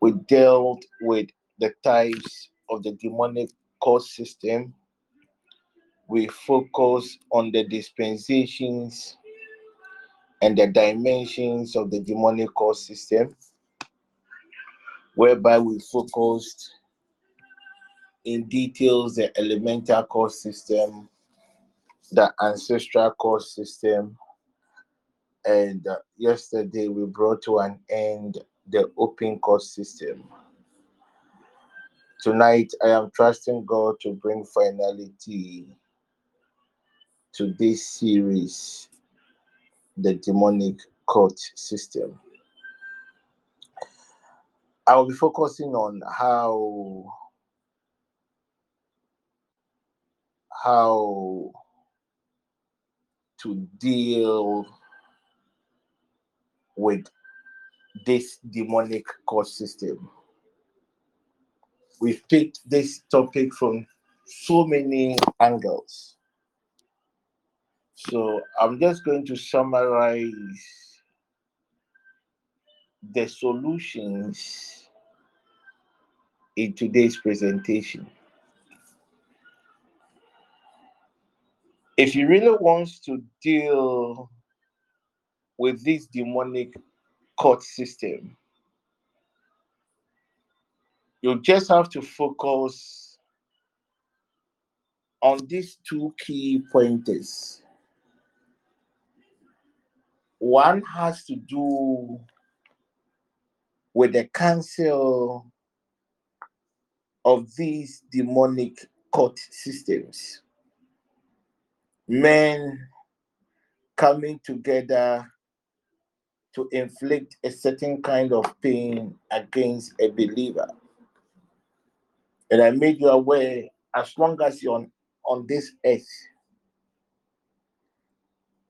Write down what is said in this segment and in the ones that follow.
we dealt with the types of the demonic court system. We focus on the dispensations and the dimensions of the demonic court system, whereby we focused in details the elemental court system, the ancestral court system, and uh, yesterday we brought to an end the open court system. Tonight, I am trusting God to bring finality to this series, the demonic court system. I will be focusing on how how to deal with this demonic court system. We've picked this topic from so many angles. So I'm just going to summarize the solutions in today's presentation. If you really want to deal with this demonic court system, you just have to focus on these two key pointers. One has to do with the council of these demonic court systems. Men coming together to inflict a certain kind of pain against a believer. And I made you aware as long as you're on, on this earth,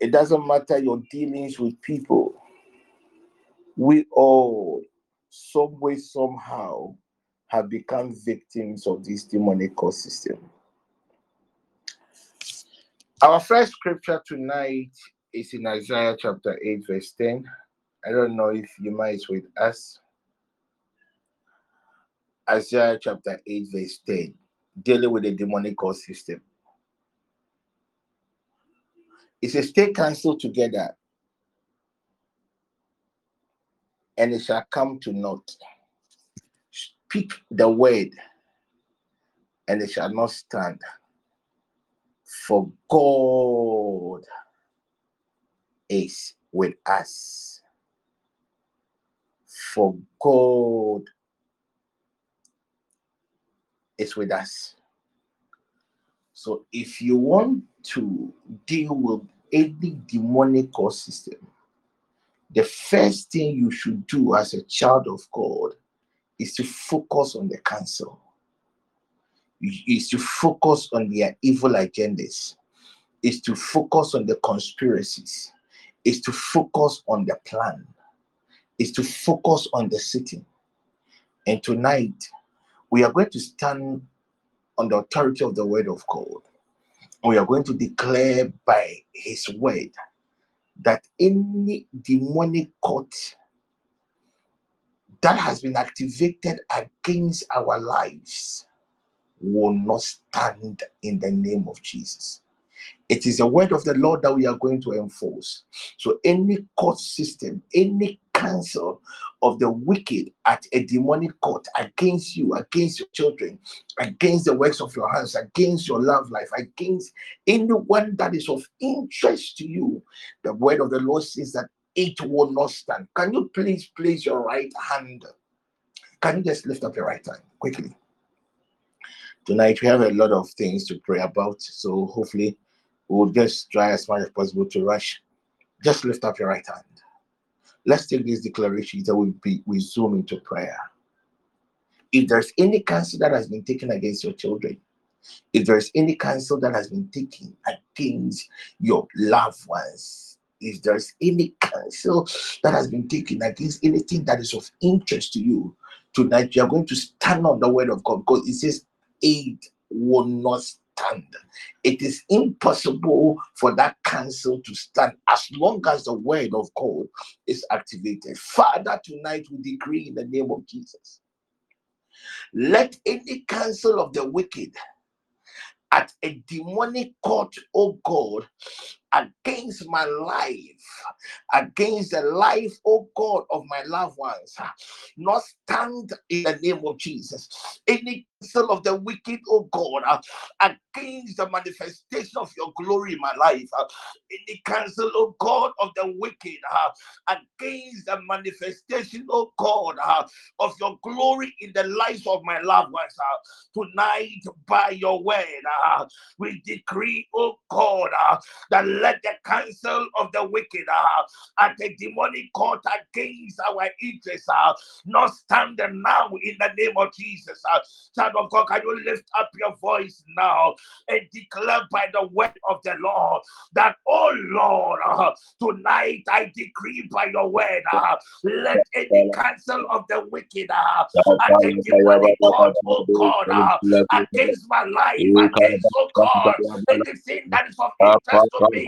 it doesn't matter your dealings with people, we all, some way, somehow, have become victims of this demonic system. Our first scripture tonight is in Isaiah chapter 8, verse 10. I don't know if you might with us. Isaiah chapter 8, verse 10, dealing with the demonic system. It says, Stay counsel together, and it shall come to naught. Speak the word, and it shall not stand. For God is with us. For God is with us. So if you want to deal with any demonic system, the first thing you should do as a child of God is to focus on the council, is to focus on their evil agendas, is to focus on the conspiracies, is to focus on the plan, is to focus on the sitting. And tonight, we are going to stand on the authority of the word of God. We are going to declare by his word that any demonic court that has been activated against our lives will not stand in the name of Jesus. It is the word of the Lord that we are going to enforce. So, any court system, any counsel of the wicked at a demonic court against you, against your children, against the works of your hands, against your love life, against anyone that is of interest to you, the word of the Lord says that it will not stand. Can you please place your right hand? Can you just lift up your right hand quickly? Tonight we have a lot of things to pray about, so hopefully we'll just try as much as possible to rush. Just lift up your right hand. Let's take these declarations that will be we zoom into prayer. If there's any counsel that has been taken against your children, if there's any counsel that has been taken against your loved ones, if there's any counsel that has been taken against anything that is of interest to you, tonight you are going to stand on the word of God because it says, Aid will not stand. It is impossible for that counsel to stand as long as the word of God is activated. Father, tonight we decree in the name of Jesus. Let any counsel of the wicked at a demonic court, oh God, against my life, against the life, oh God, of my loved ones, ah, not stand in the name of Jesus. Any counsel of the wicked, oh God, uh, against the manifestation of your glory in my life, uh, any counsel, oh God, of the wicked, against the manifestation, oh God, of your glory in the lives of my loved ones, tonight by your word, we decree, oh God, that let the counsel of the wicked uh, at the demonic court against our interests uh, not stand now in the name of Jesus. Uh, Son of God, can you lift up your voice now and declare by the word of the Lord that, oh Lord, uh, tonight I decree by your word, uh, let any counsel of the wicked uh, at the demonic court, oh God, uh, against my life, against, oh God, anything that is of interest to me,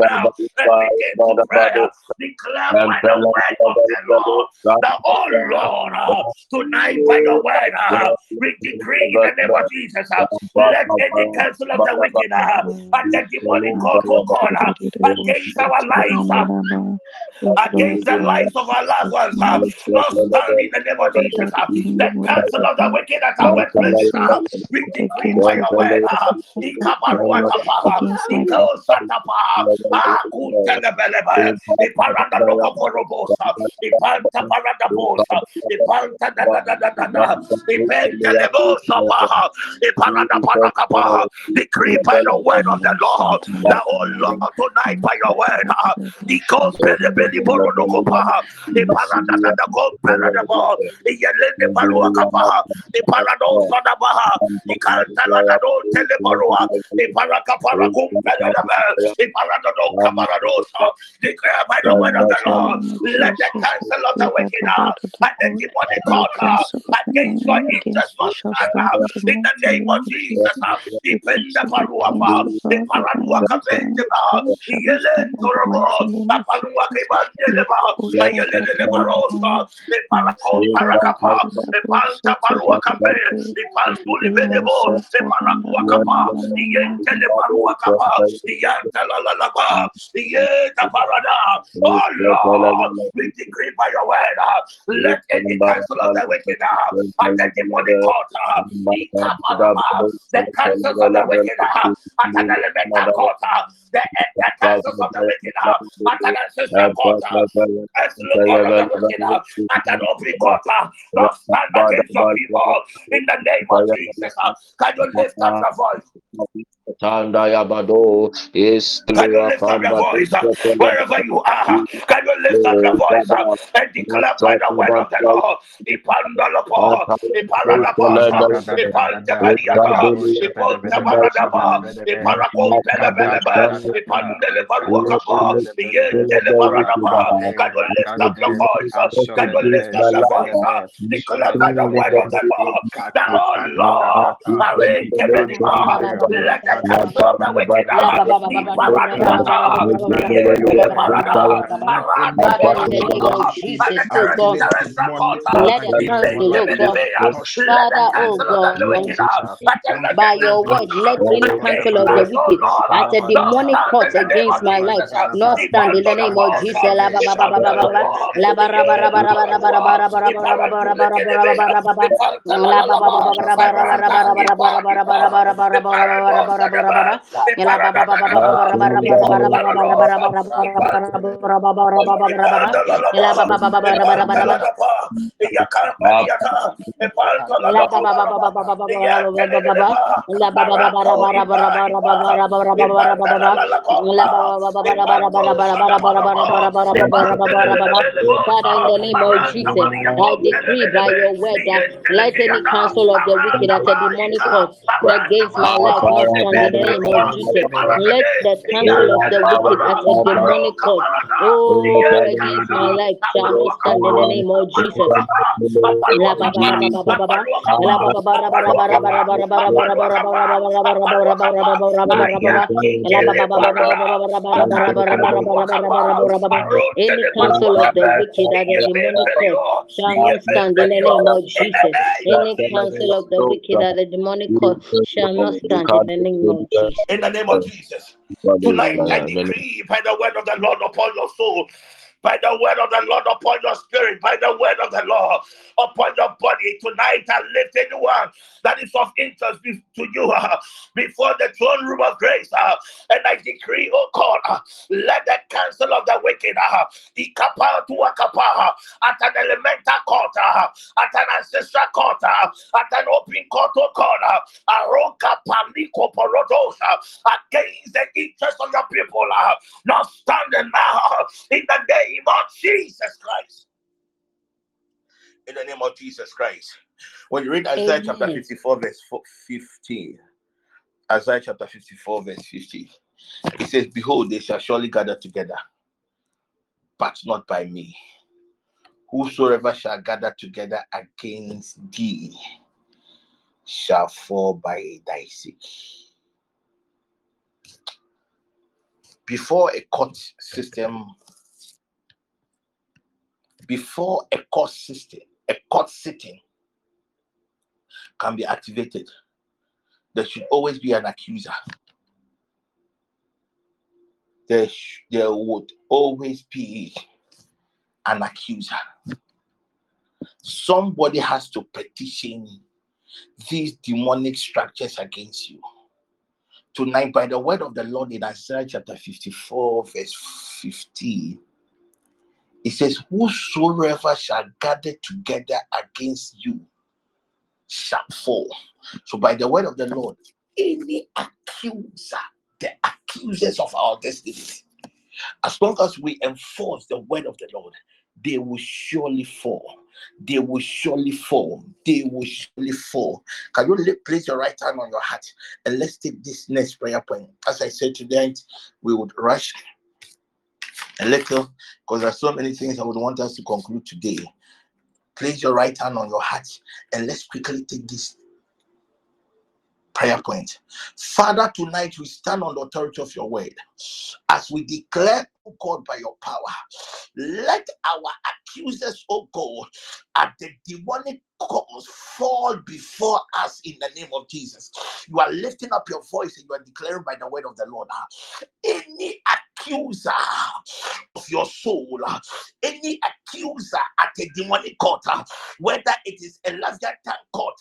now and begin to pray? Declare by the word of the Lord that, oh Lord, uh, tonight by your word, uh, we decree in the name of Jesus, uh, let any counsel of the wicked and the demonic oh God, against our lives, against the lives of our loved ones, not stand in the name of Jesus. The counsel of the wicked at our uh, we decree by your word, uh, Ikabaruatapa, Akuntele belebe. Parada Decree by the word of the Lord. That oh Lord tonight by your word. Because belebe the boro loko paha. Iparada The parada parada bo. Iyele The balua the Iparado sada baha. Ikanta la Declare by Lord, let the counsel of the wicked and the demonic order against your interest in the name of Jesus. defend the Paruapa, the Paranuaka Vendima, the Yelen Dorabo, the Paruaki Vandeleva, the Yelen Levarosa, the Paracol Paracapa, the Panta Paruaka, the Pantuli Venebo, the Paranuakapa, the Yentel Paruakapa, the Yantalala the Yenta Parada, oh Lord, we decree by your word, uh, let any counsel uh, of the wicked uh, and uh, the demonic uh, court, uh, the counsels of the wicked and the elemental court, the, the counsels of the wicked and the ancestral court, as look of the wicked and the open court, don't stand against your people in the name of Jesus. Can you lift up your voice? Tanda Yabado is Can you lift up your voice uh, wherever you are? Can you lift up your voice uh, and declare by the word of the Lord? Ipandalapa, Iparadapa, Ipandabadiata, Ipantabaradaba, Iparakompelebelebe, Ipandelebaruakapa, Yendelebaradaba. Can you lift up your voice? uh, Can you lift up your voice? uh, Declare by the word of the Lord that, Lord, arrange let the counsel of the wicked uh, be paradata, yele parada, Father, in the name of Jesus, God, let the counsel, oh God, Father, oh God, by your word, let any counsel of the wicked at a demonic court against my life not stand in the name of Jesus. Father, in the name of Jesus, I decree by your word that let any counsel of the wicked at the demonic court against my life, in the name of Jesus, let the of the wicked as a demonic cause, oh, against my life shall not stand in the name of Jesus. Any counsel of the wicked the demonic court shall not stand in the name of Jesus. Any counsel of the wicked at the demonic court shall not stand in the name of Jesus. In the name of Jesus. Tonight I decree by the word of the Lord upon your soul by the word of the Lord upon your spirit, by the word of the Lord upon your body. Tonight, I lift anyone that is of interest to you uh, before the throne room of grace. Uh, and I decree, oh God, uh, let the counsel of the wicked uh, to a kapa, at an elemental court, at an ancestral court, at an open court, oh God, paliko porodos, uh, against the interest of your people, not standing now in the name of Jesus Christ. In the name of Jesus Christ. When you read Isaiah Amen. chapter 54, verse 15, Isaiah chapter 54, verse 15, it says, Behold, they shall surely gather together, but not by me. Whosoever shall gather together against thee shall fall by thy sake. Before a court system, before a court system, a court sitting can be activated, there should always be an accuser. There, sh- there would always be an accuser. Somebody has to petition these demonic structures against you. Tonight, by the word of the Lord in Isaiah chapter 54, verse 15, it says, Whosoever shall gather together against you shall fall. So, by the word of the Lord, any accuser, the accusers of our destiny, as long as we enforce the word of the Lord, they will surely fall. They will surely fall. They will surely fall. Can you place your right hand on your heart and let's take this next prayer point? As I said today, we would rush a little because there are so many things I would want us to conclude today. Place your right hand on your heart and let's quickly take this prayer point. Father, tonight we stand on the authority of your word as we declare, oh God, by your power, let our accusers, oh God, at the demonic cause fall before us in the name of Jesus. You are lifting up your voice and you are declaring by the word of the Lord. Any accuser of your soul, any accuser at a demonic court, whether it is a Leviathan court,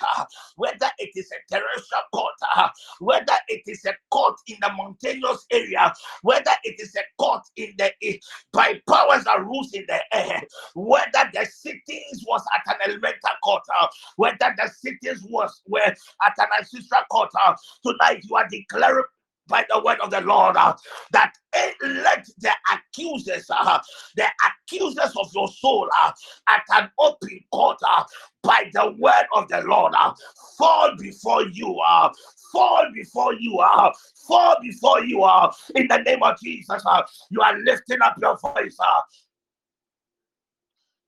whether it is a terrestrial court, whether it is a court in the mountainous area, whether it is a court in the by powers and rules in the air, whether the sittings was at an elemental court, whether the sittings was were at an ancestral court, tonight you are declaring by the word of the Lord uh, that uh, let the accusers, uh, the accusers of your soul uh, at an open court uh, by the word of the Lord uh, fall before you. Uh, fall before you are, uh, fall before you are uh, in the name of Jesus. Uh, you are lifting up your voice.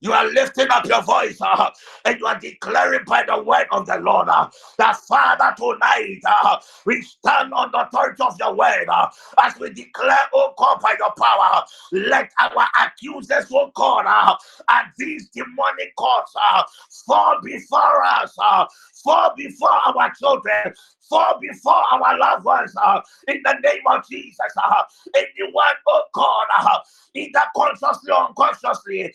You are lifting up your voice uh, and you are declaring by the word of the Lord uh, that Father tonight uh, we stand on the authority of your word uh, as we declare, oh God, by your power, let our accusers, oh God, uh, and these demonic courts uh, fall before us, uh, fall before our children, fall before our loved ones uh, in the name of Jesus. Uh, anyone, oh God, uh, either consciously or unconsciously,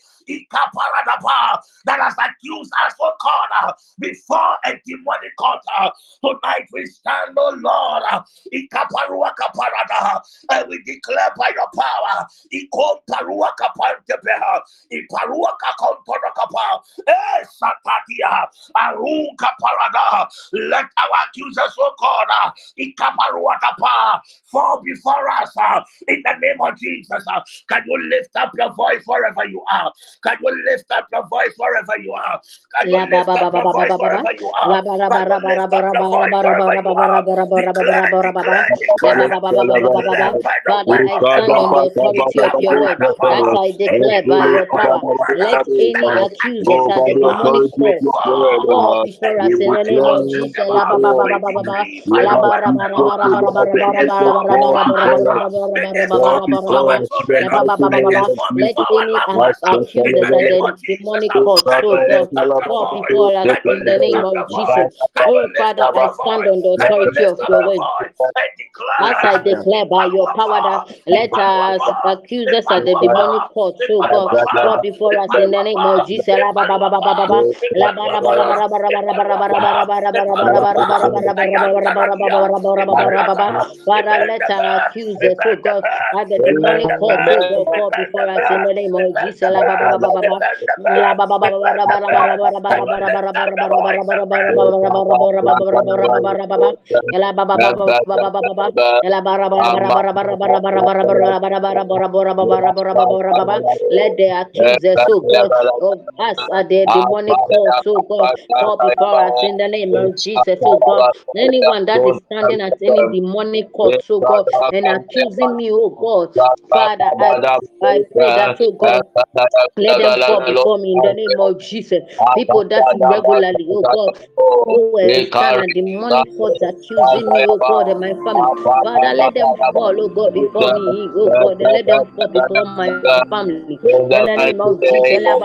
that has accused us, oh God, uh, before a demonic court. Uh, tonight we stand, oh Lord, uh, and we declare by your power, let our accusers, oh God, fall before us uh, in the name of Jesus. Uh, can you lift up your voice wherever you are? Can you lift up your voice wherever you are? Can you lift up your voice wherever you are? Can you lift up your voice wherever you are? Declare, declare, declare. Father, I stand on the authority of your word. As I declare by your power, let any accusers at the demonic court fall before us in the name of Jesus. Oh Father, I stand on the authority of your word. As I declare by your power that let us accuse us at the demonic court, so God before us in the name of Jesus let God, the demonic before name the accusers, oh God, oh, of us at the demonic court, oh God, oh, before us in the name of Jesus, so God. Anyone that is standing at any demonic court, so God, and accusing me, oh God, Father, I, I pray that, oh God, let them fall before me in the name of Jesus. People that regularly, oh God, who will stand at demonic courts accusing me, oh God, and my family. Father, let them fall, oh God, before me, oh God, and let them fall before my family. In the name of Jesus.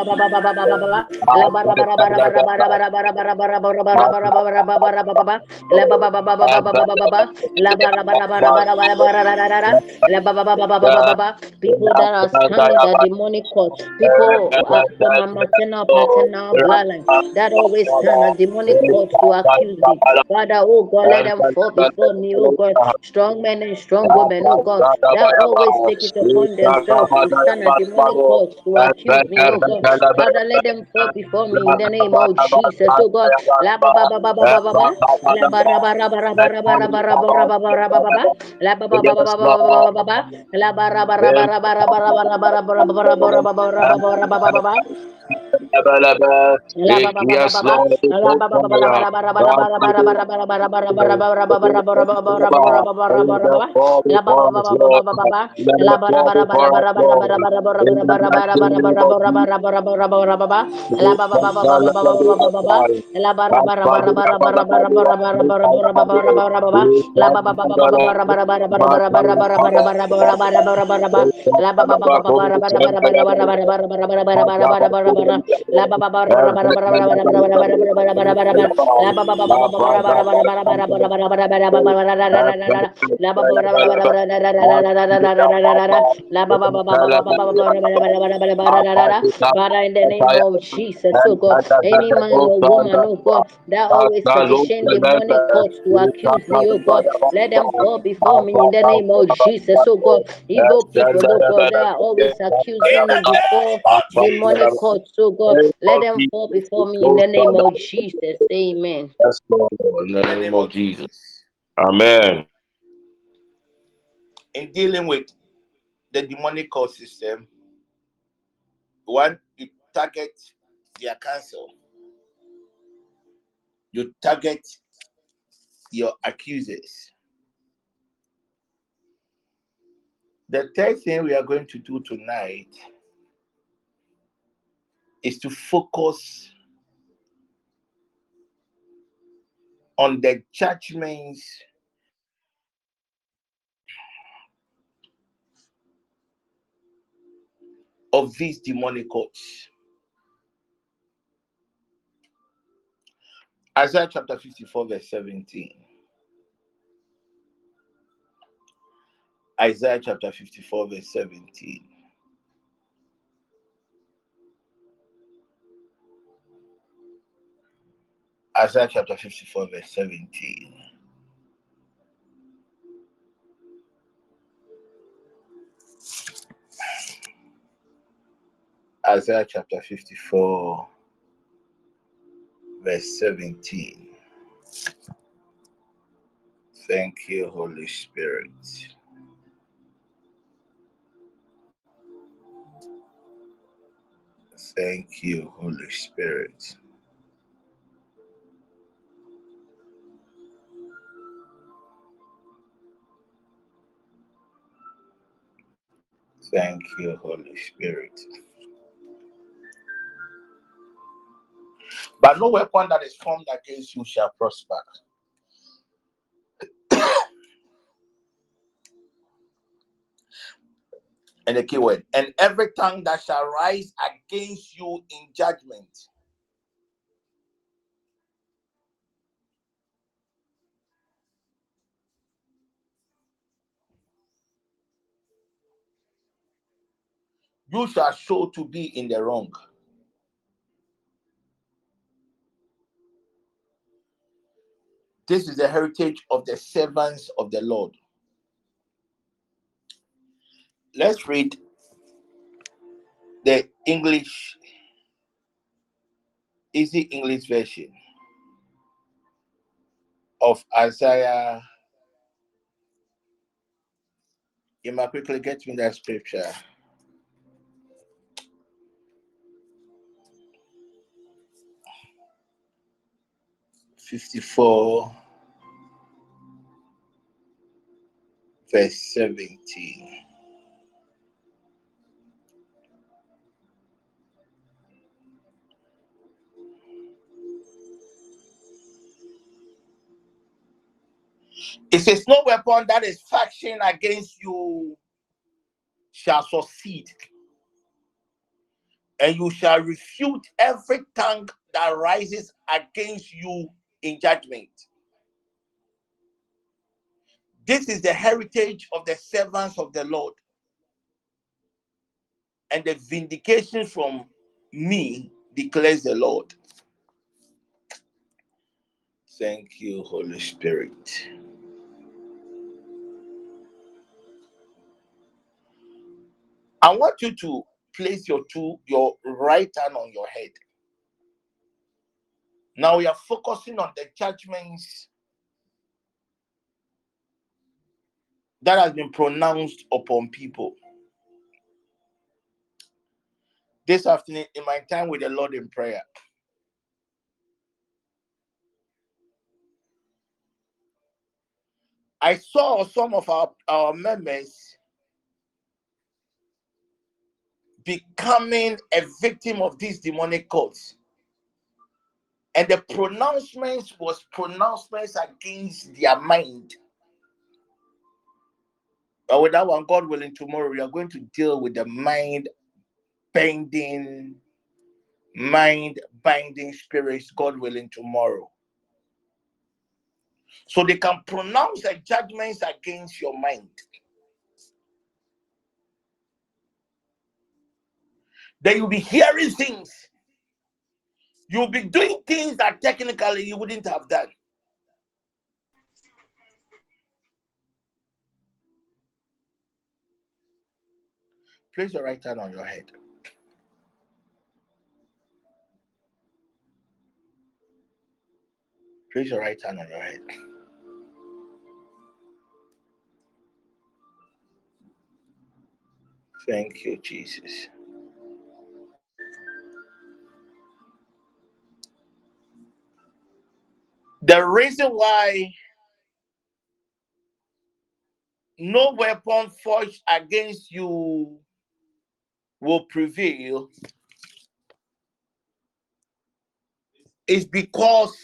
People that are standing the demonic court, people from maternal paternal bloodline that always stand a demonic court to accuse me. Father, oh God, let them fall before me, oh God. Strong men and strong women, oh God, that always take it upon themselves to stand a demonic court to accuse me, oh God. Father, let them fall before me in the name of Jesus, oh God. La in the name of Jesus, oh any man or woman, oh that always position demonic courts to accuse me, oh God, let them fall before me in the name of Jesus, oh God. Evil people, oh God, that are always accusing me before demonic courts, oh God, let them fall before me in the name of Jesus. Amen. In the name of Jesus. Amen. In dealing with the demonic court system, one, you target their counsel, you target your accusers. The third thing we are going to do tonight is to focus on the judgments of these demonic courts. Isaiah chapter 54, verse 17. Isaiah chapter 54, verse 17. Isaiah chapter 54, verse 17. Isaiah chapter 54, verse 17. Thank you, Holy Spirit. Thank you, Holy Spirit. Thank you, Holy Spirit. But no weapon that is formed against you shall prosper. and the key word, and every tongue that shall rise against you in judgment. You shall show to be in the wrong. This is the heritage of the servants of the Lord. Let's read the English, easy English version of Isaiah. You might quickly get me that scripture. Fifty-four. Verse 17. It says, No weapon that is fashioned against you shall succeed, and you shall refute every tongue that rises against you in judgment. This is the heritage of the servants of the Lord, and the vindication from me declares the Lord. Thank you, Holy Spirit. I want you to place your two your right hand on your head. Now we are focusing on the judgments that has been pronounced upon people. This afternoon, in my time with the Lord in prayer, I saw some of our, our members becoming a victim of these demonic cults. And the pronouncements was pronouncements against their mind. But with that one, God willing, tomorrow we are going to deal with the mind bending, mind binding spirits, God willing, tomorrow. So they can pronounce the judgments against your mind. Then you'll be hearing things. You'll be doing things that technically you wouldn't have done. Place your right hand on your head. Place your right hand on your head. Thank you, Jesus. The reason why no weapon forged against you will prevail is because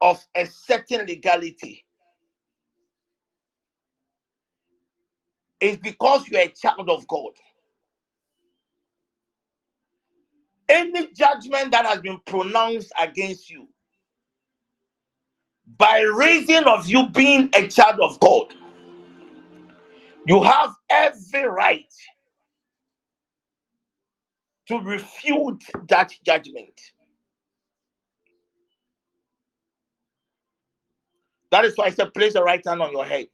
of a certain legality. It's because you're a child of God. any judgment that has been pronounced against you by reason of you being a child of God, you have every right to refute that judgment. That is why I said, place the right hand on your head.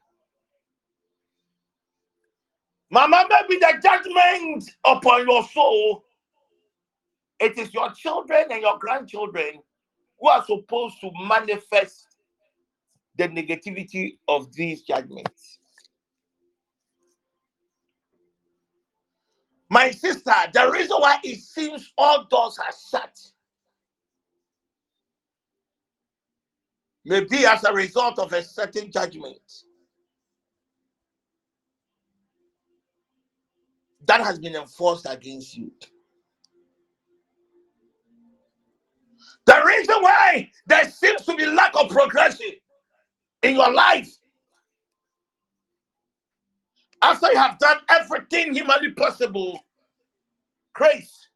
Mama, maybe the judgment upon your soul, it is your children and your grandchildren who are supposed to manifest the negativity of these judgments. My sister, the reason why it seems all doors are shut may be as a result of a certain judgment that has been enforced against you. The reason why there seems to be lack of progression in your life after you have done everything humanly possible, grace.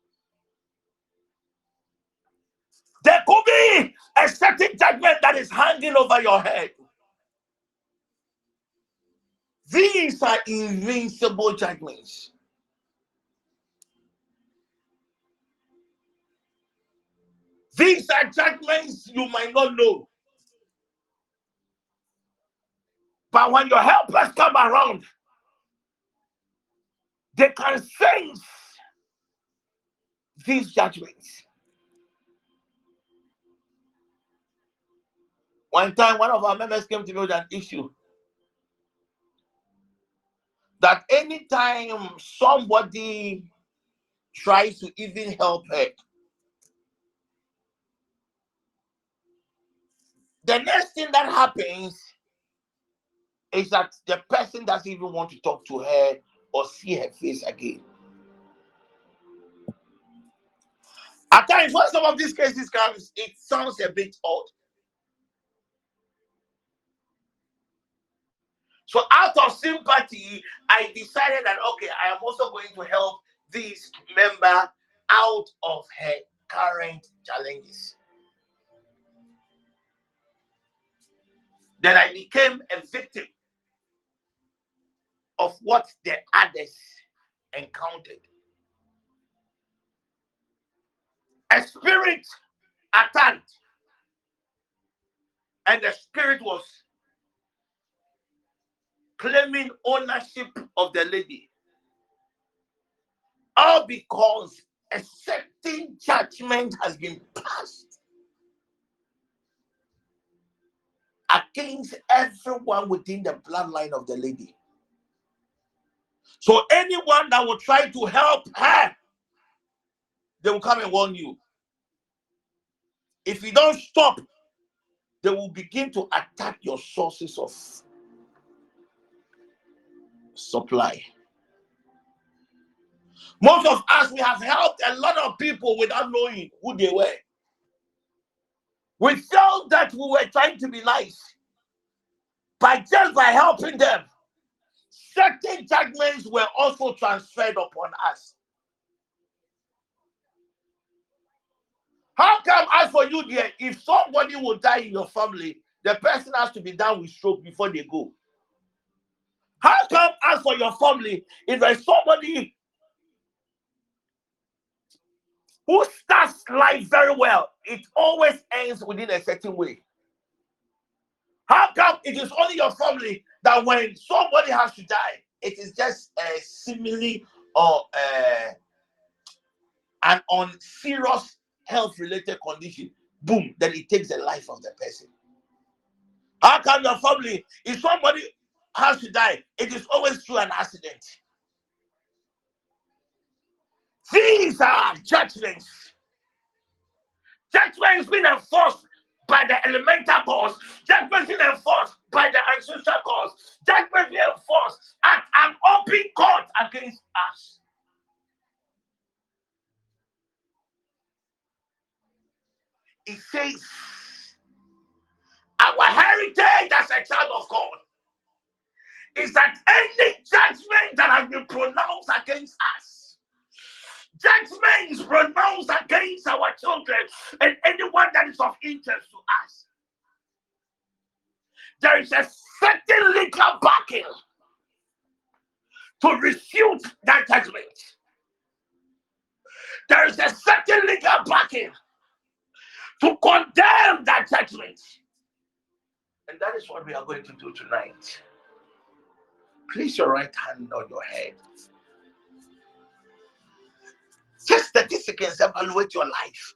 There could be a certain judgment that is hanging over your head. These are invincible judgments. These are judgments you might not know. But when your helpers come around, they can sense these judgments. One time, one of our members came to me with an issue that anytime somebody tries to even help her, the next thing that happens is that the person doesn't even want to talk to her or see her face again. At times, when some of these cases comes, it sounds a bit odd. So, out of sympathy, I decided that okay, I am also going to help this member out of her current challenges. Then I became a victim of what the others encountered. A spirit attacked, and the spirit was claiming ownership of the lady. All because a certain judgment has been passed against everyone within the bloodline of the lady. So anyone that will try to help her, they will come and warn you. If you don't stop, they will begin to attack your sources of supply. Most of us, we have helped a lot of people without knowing who they were. We felt that we were trying to be nice, but just by helping them, certain judgments were also transferred upon us. How come, as for you, dear, if somebody will die in your family, the person has to be down with stroke before they go? How come, as for your family, if there's somebody who starts life very well, it always ends within a certain way? How come it is only your family that when somebody has to die, it is just a simile or uh, an on serious health related condition, boom, then it takes the life of the person. How come your family, if somebody has to die, it is always through an accident? These are judgments. Judgments being enforced by the elemental cause, judgment being enforced by the ancestral cause, judgment being enforced at an open court against us. It says, our heritage as a child of God is that any judgment that has been pronounced against us, judgments pronounced against our children and anyone that is of interest to us. There is a certain legal backing to refute that judgment. There is a certain legal backing to condemn that judgment. And that is what we are going to do tonight. Place your right hand on your head. Just 30 seconds, evaluate your life.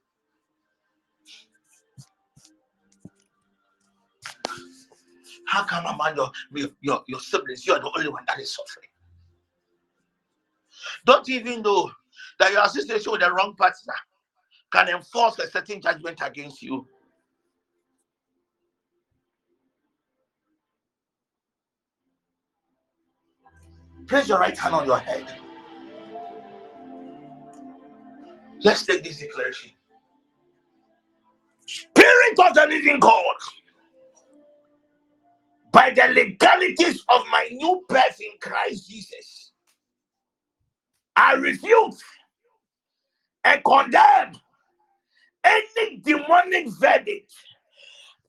How come among your, your, your siblings, you are the only one that is suffering? Don't even know that your association with the wrong partner can enforce a certain judgment against you. Place your right hand on your head. Let's take this declaration. Spirit of the living God, by the legalities of my new birth in Christ Jesus, I refuse and condemn any demonic verdict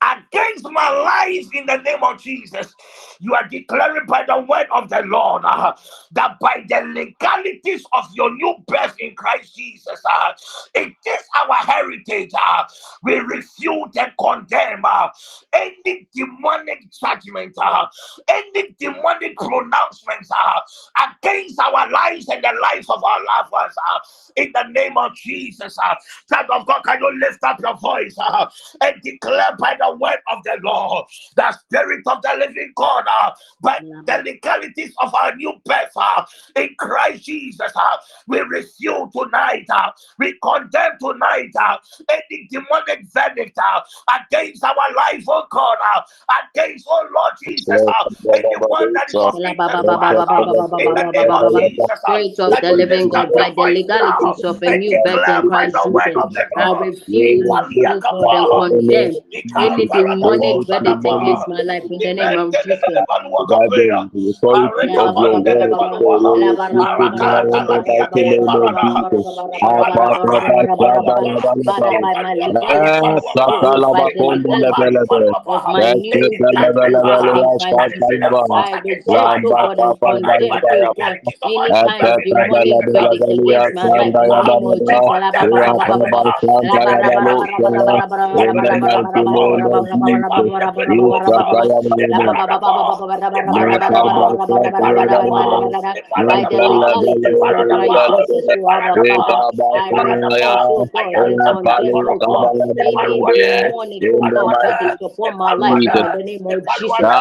against my life in the name of Jesus. You are declaring by the word of the Lord uh, that by the legalities of your new birth in Christ Jesus, uh, it is our heritage. Uh, we refute and condemn uh, any demonic judgment, uh, any demonic pronouncements uh, against our lives and the lives of our loved ones. In the name of Jesus, child of God, can you lift up your voice and declare by the word of the Lord, the Spirit of the living God, uh, by the legalities of our new birth uh, in Christ Jesus, uh, we refuse tonight, uh, we condemn tonight uh, any demonic verdict uh, against our life, oh God, uh, against, oh Lord Jesus, uh, anyone that is in the name of Jesus, uh, Spirit of the living God, by the legalities of a new birth in Christ Jesus, I refuse, oh God, anything, money, God, that against my life in the name of Jesus. Morning, upon my the name of Jesus.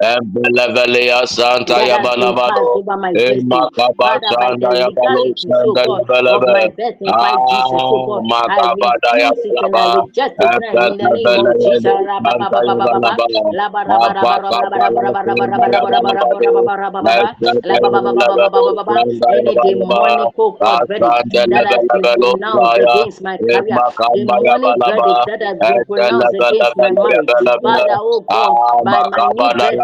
Embelevelea Santa Yabalabado, Makaba Santa Yabalo, Santa Yabalabado, Makaba Yabalabado, Embelevelea Santa Yabalabado, Makaba Yabalabado,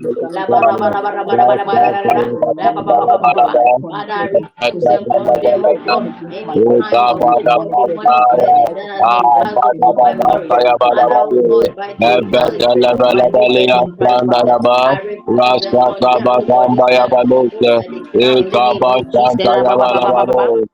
La barra barra barra barra barra barra La ba ba ba ba ba ba. Father, redeem them from them. Any kind of money that has been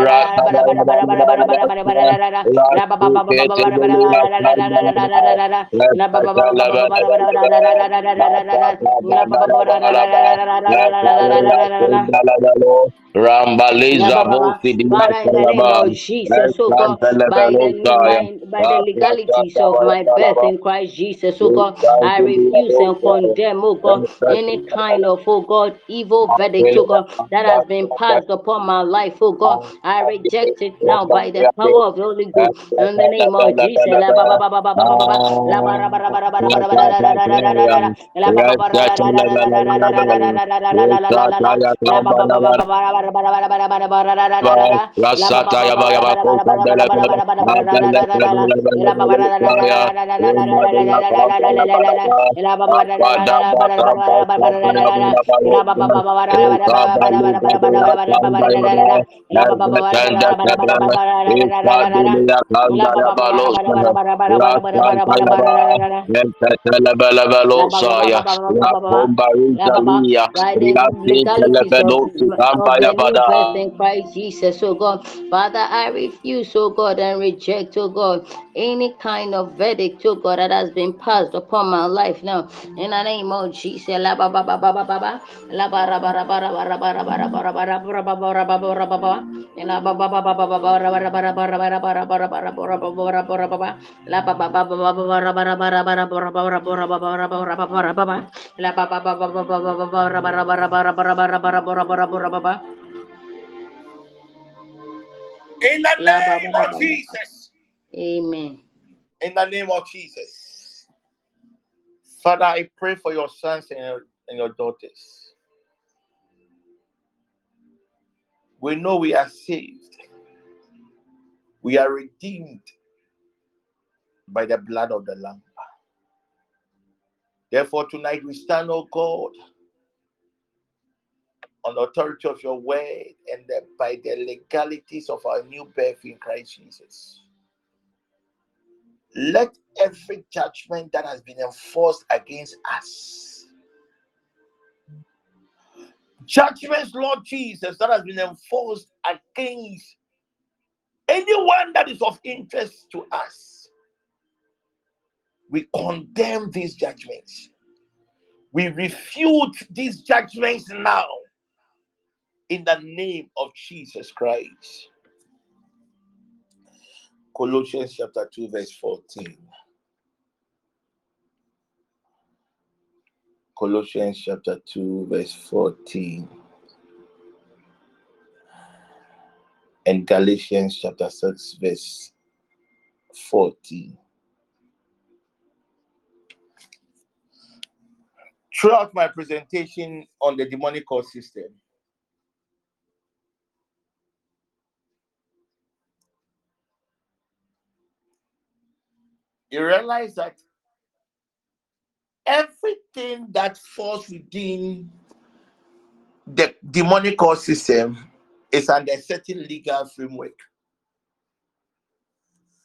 Rasa Rambaliza bosi di Jesus, oh God, by the, by the legalities of my birth in Christ Jesus, oh God, I refuse and condemn, oh God, any kind of, oh God, evil verdict, oh God, that has been passed upon my life, oh God, I reject it now by the power of the Holy Ghost. In the name of Jesus. La ba ba ba ba ba. La ba ra ba ra ba ra ba ra ba ra ba ra ba ra ba ra ba ra ra ra ra ra ra ra ba ra ba ra ba ra ra. La. La ra ra ra ra ra ra ra ra ra ba ra ba ra ba ra ba ra ba ra ba ra ba ra ba ra ba ra ba ra ba ra ba ra ba ra ba ra ba ra ba ba. La ba ba ba ba ba ba ba ra ba ra ba ra ba ra ba ra ra ra ra ra ba ra ba ra ra ra ra ra ra ra ra ra ra ra ra. La ba ba ra ra ra ra ba ra ba ra ba ra ra ra ra ra ba ra ba ra ba ra ba ra ba ra ba ra ba ra ba ra ba ra ba ra ra ra ra ba ra ba ra ba ra ba ra ba ra ba ra ba ra ra ra ra ra ra ra ra ra in Christ Jesus, oh God, Abaria I Kondolo refuse, oh Abalaya God, and Bade, condemn, oh God, any form of, oh God, demonic verdict, oh God, that has been pronounced upon my destiny, oh God. I we refuse and refuse it condemn now, it we now, oh refuse it God. Rambaliza bosi di Father, in the name of Jesus, oh God, by the, by, by the legalities of my birth in Christ Jesus, oh God, I refuse oh God, oh oh oh oh oh and reject, oh God, any kind of verdict, oh God, that has been passed upon my life now. In the name of Jesus. La ba ba ba ba ba ba ba. La ba ra ba ra ba ra ba ra ba ra ba ra ba ra ba ra ba ra ba ra ba ra ba ba ba ra ba ra ba ra ba ra ba ra ba ra ba ra ba ra ba ra La ba ba ba ba ba. La ba ba ba ba ba ba ba. In the name of. Jesus. Amen. In the name of Jesus. Father, I pray for your sons and your, and your daughters. We know we are saved. We are redeemed by the blood of the Lamb. Therefore, tonight we stand, O God, on the authority of your word and the, by the legalities of our new birth in Christ Jesus. Let every judgment that has been enforced against us, judgments, Lord Jesus, that has been enforced against anyone that is of interest to us, we condemn these judgments. We refute these judgments now in the name of Jesus Christ. Colossians chapter 2, verse 14. Colossians chapter 2, verse 14. And Galatians chapter 6, verse 14. Throughout my presentation on the demonic system, you realize that everything that falls within the demonic system is under a certain legal framework.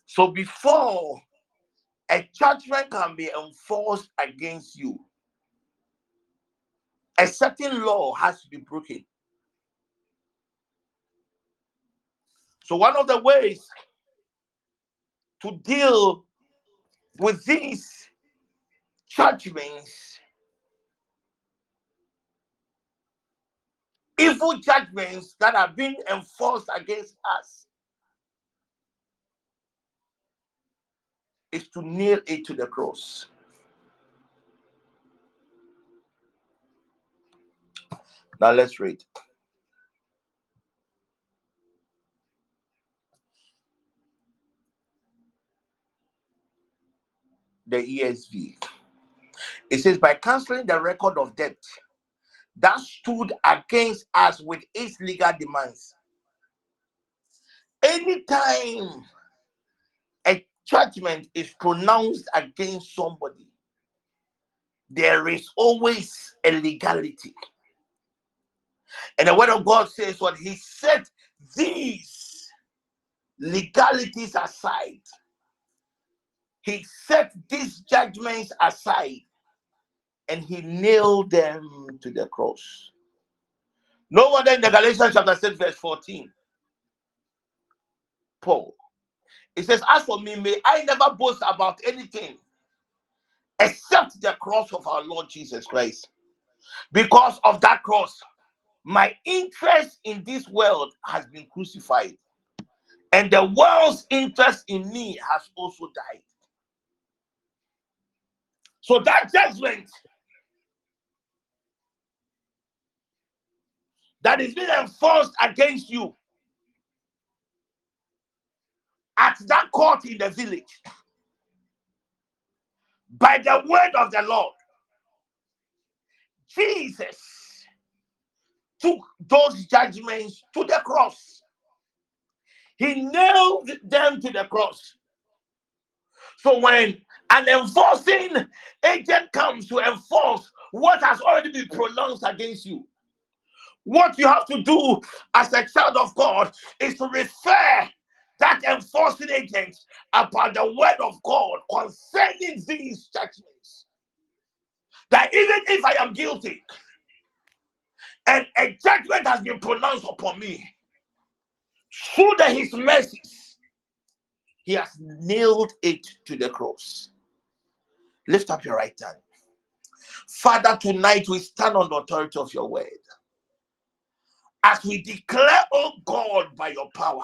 So before a judgment can be enforced against you, a certain law has to be broken. So one of the ways to deal with these judgments, evil judgments that are being enforced against us, is to nail it to the cross. Now let's read. The ESV. It says, by canceling the record of debt that stood against us with its legal demands. Anytime a judgment is pronounced against somebody, there is always a legality. And the word of God says what he set these legalities aside. He set these judgments aside and he nailed them to the cross. No wonder in the Galatians chapter 6, verse 14, Paul, it says, As for me, may I never boast about anything except the cross of our Lord Jesus Christ. Because of that cross, my interest in this world has been crucified, and the world's interest in me has also died. So that judgment that is being enforced against you at that court in the village by the word of the Lord. Jesus took those judgments to the cross. He nailed them to the cross. So when an enforcing agent comes to enforce what has already been pronounced against you, what you have to do as a child of God is to refer that enforcing agent upon the word of God concerning these judgments. That even if I am guilty, and a judgment has been pronounced upon me through the, his mercies he has nailed it to the cross. Lift up your right hand. Father tonight we stand on the authority of your word as we declare oh god by your power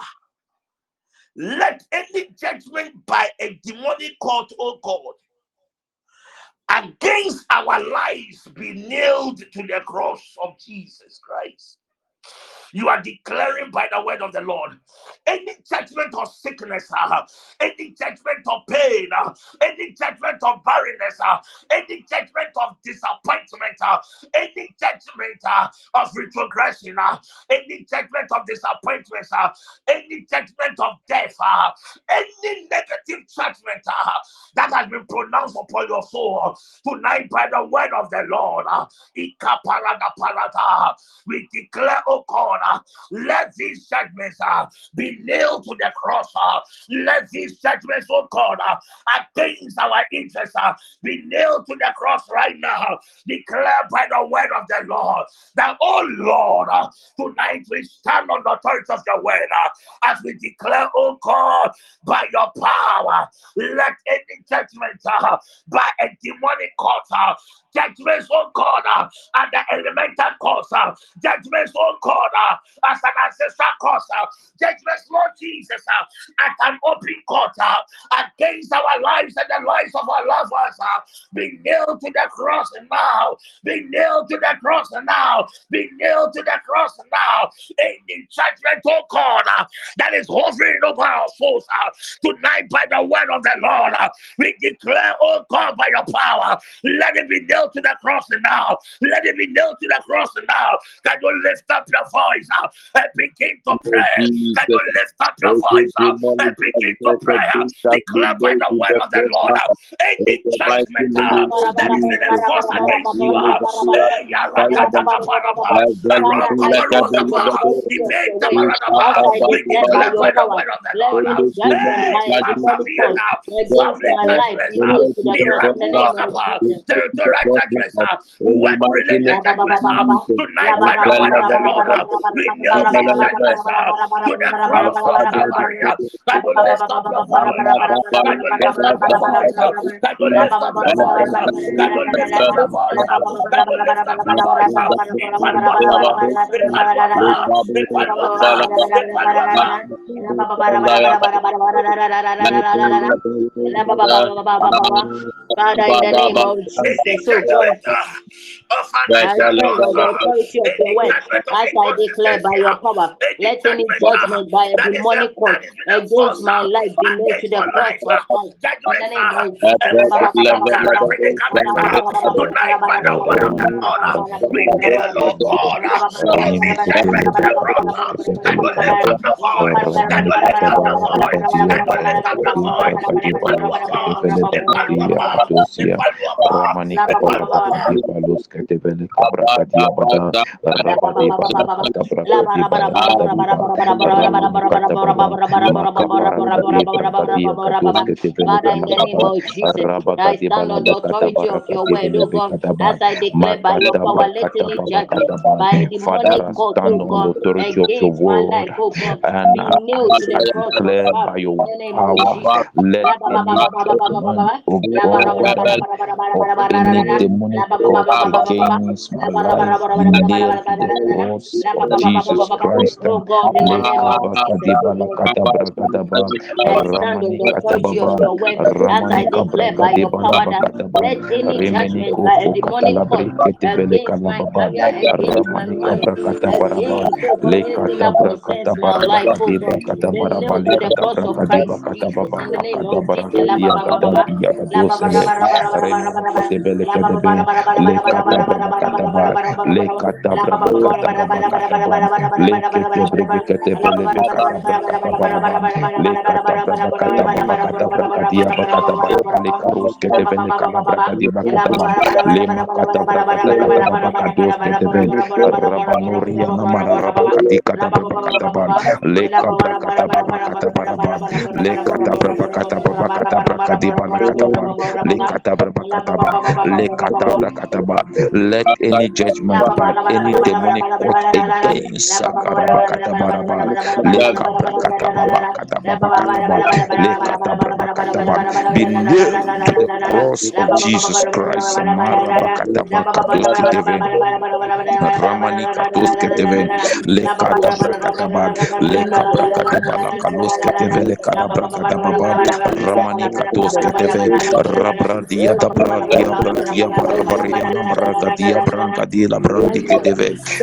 let any judgment by a demonic court oh god against our lives be nailed to the cross of Jesus Christ. You are declaring by the word of the Lord any judgment of sickness, uh, any judgment of pain, uh, any judgment of barrenness, uh, any judgment of disappointment, uh, any judgment uh, of retrogression, uh, any judgment of disappointment, uh, any judgment of death, uh, any negative judgment uh, that has been pronounced upon your soul tonight by the word of the Lord. Uh, we declare, oh God, uh, let these judgments uh, be nailed to the cross. Uh, let these judgments, oh God, uh, against our interests uh, be nailed to the cross right now. Declare by the word of the Lord that, oh Lord, uh, tonight we stand on the authority of your word uh, as we declare, oh God, by your power, let any judgment uh, by a demonic court, uh, judgments, oh God, uh, and the elemental courts, uh, judgments, oh God, uh, as an ancestral cause, uh, judgment, Lord Jesus, uh, at an open court against our lives and the lives of our loved ones. Be nailed to the cross now. Be nailed to the cross now. Be nailed to the cross now. Any judgment, oh God, that is hovering over our souls tonight by the word of the Lord. We declare, oh God, by your power, let it be nailed to the cross now. Let it be nailed to the cross now. That you lift up your voice uh, and begin to pray. Can you lift up your voice uh, and begin to pray? Uh, declare the word of the Lord. Any judgment that is in force against you, we the eh, Lord. Of the Lord. The of the name of Jesus, I thank you the of. I I declare by your power. Let any judgment by a demonic court against my life be made to the cross of Romani Father, I stand on the authority of your word, Jesus Christ. Let any judgment by any demonic be the cross of Jesus Christ. Ramani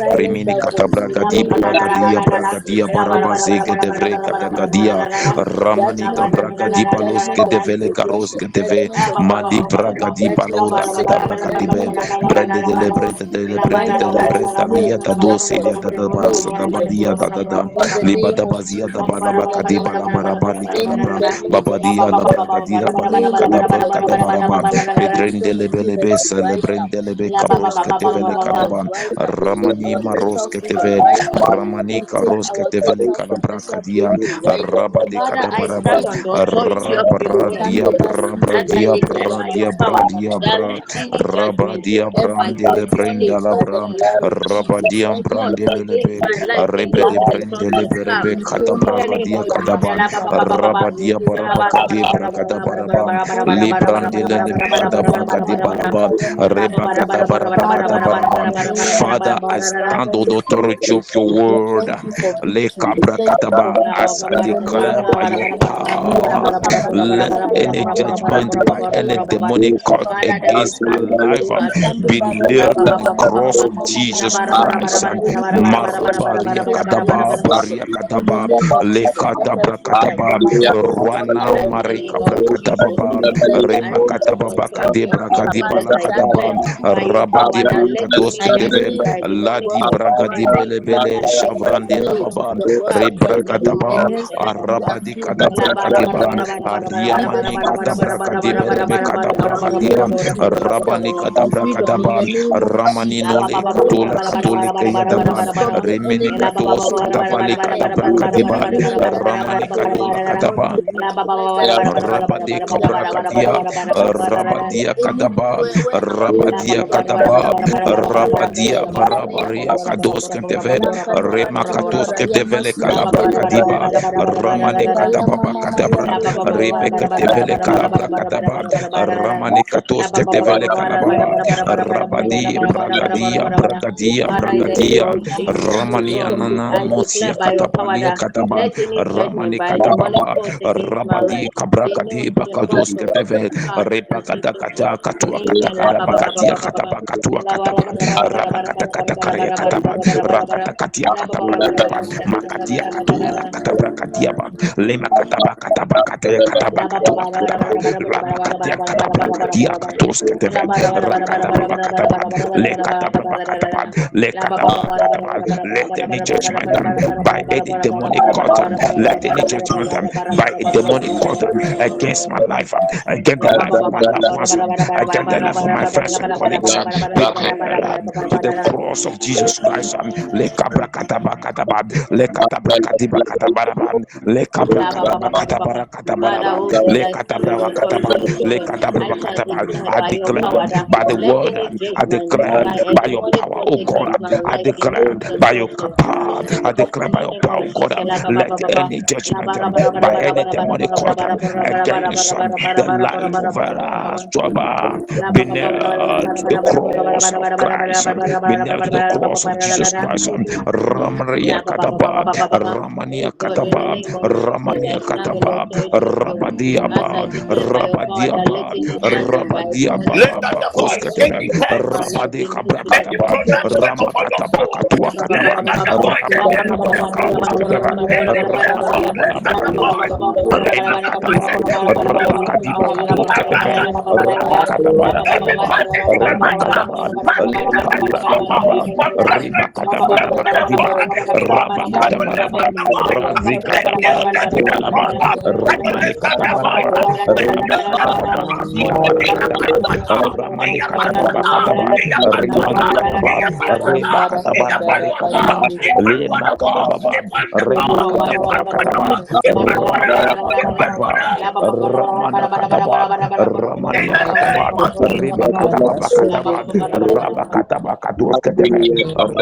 Ramani Katabraga di Bragadia, Bragadia, Barabazege de Vreka Dagadia, Ramani Gabraga di Baloske Deve, Lekaroske Deve, Madi Braga di Baloda Kadabraga Dive, Brede de Lebrede de Lebrede de Lebreta, Lia da Doce, Lia da Basa, da Badia da da da, Liba da Bazia da Balabaka di Balabaraba, Likadabra, Babadia la Bragadira, Balikadabra, Kadabaraba, Bedrende Lebelebe, Celebrende Lebe Karos Ketevele Kadaba, Ramani Maros Keteve, Ramani Karos Ketevele Kalabra Kadia, Rabade Father, I Kadabaraba, stand on the authority of bradia bra bradia bradia bradia bra rabadia brandele brenda la bra rabadia brandele lebe rebede brandele berebe kata bragadia kadaba rabadia barabakadi bragada baraba librandele lebe kada bragadi baraba reba kada baraba kada baraba Father, I stand on the authority of your word. Le cabra kataba, as I declare by your power, let any judgment by any demonic court against my life uh, be nailed to the cross of Jesus Christ. Marabaria kadaba, baria kadaba, le kadabra kadaba, ruana marika brakadaba, rema kadaba bakadebra kadibala kadaba, rabadiba kados kedeve, ladi bragadi bele bele, shavrandi la baba, rebragadaba, arabadi kadabra kadiba, ariamani kadabra kadibele be kadabra kadia, rabani kadabra kadaba, ramani nole katola katole kayadaba, remeni katos katavali kadabra kadiba, ramani katola kadaba, Rabade kabrakadia, Rabadia kadaba, Rabadia kadaba, Rabadia barabaria kados kenteve, Rema katos ketevele kalabra kadiba, Ramane kadaba kadabra, Rebe ketevele kalabra kadaba, Ramane katos ketevele kalababa, Rabadi bragadia, bragadia, bragadia, Ramania nana mosia katapalia kadaba, Ramane kadababa, Rabadi kabrakadi bakados keteve repakata kata katua kata karabakatia kataba katua kataba rabakata kata karya kataba rakata katia kataba kataba makatia katura katabra katia ba lema kataba kataba katia kataba katua kataba rabakatia katos keteve rakataba bakataba le katabra bakataba le katabra bakataba let any judgment um, by any demonic court um, let any judgment um, by a demonic court against my life, against the life of my loved ones, against the life of my friends and colleagues, be to the cross of Jesus Christ. Um, Lekabrakadabakadaba, Lekatabrakadibakadabaraba, Lekabrakadabakadabarakadabaraba, Lekatabrakadaba, Lekatabrakadaba. I declare by the word, um, I declare by your power, oh God, um, I declare by your power, I declare by your power, oh God, um, let any judgment um, by any demonic court um, against um, the life of uh, Joba be nailed to the cross of Christ, um, be nailed to the cross of Jesus Christ. um, Ramaria Kataba, Ramania Kataba, Ramania Kataba, Rabadiaba, Rabadiaba, Rabadiaba, declare Rabadi Ramakataba soul. Katua Kataba, Lift up your voice and Rabakataba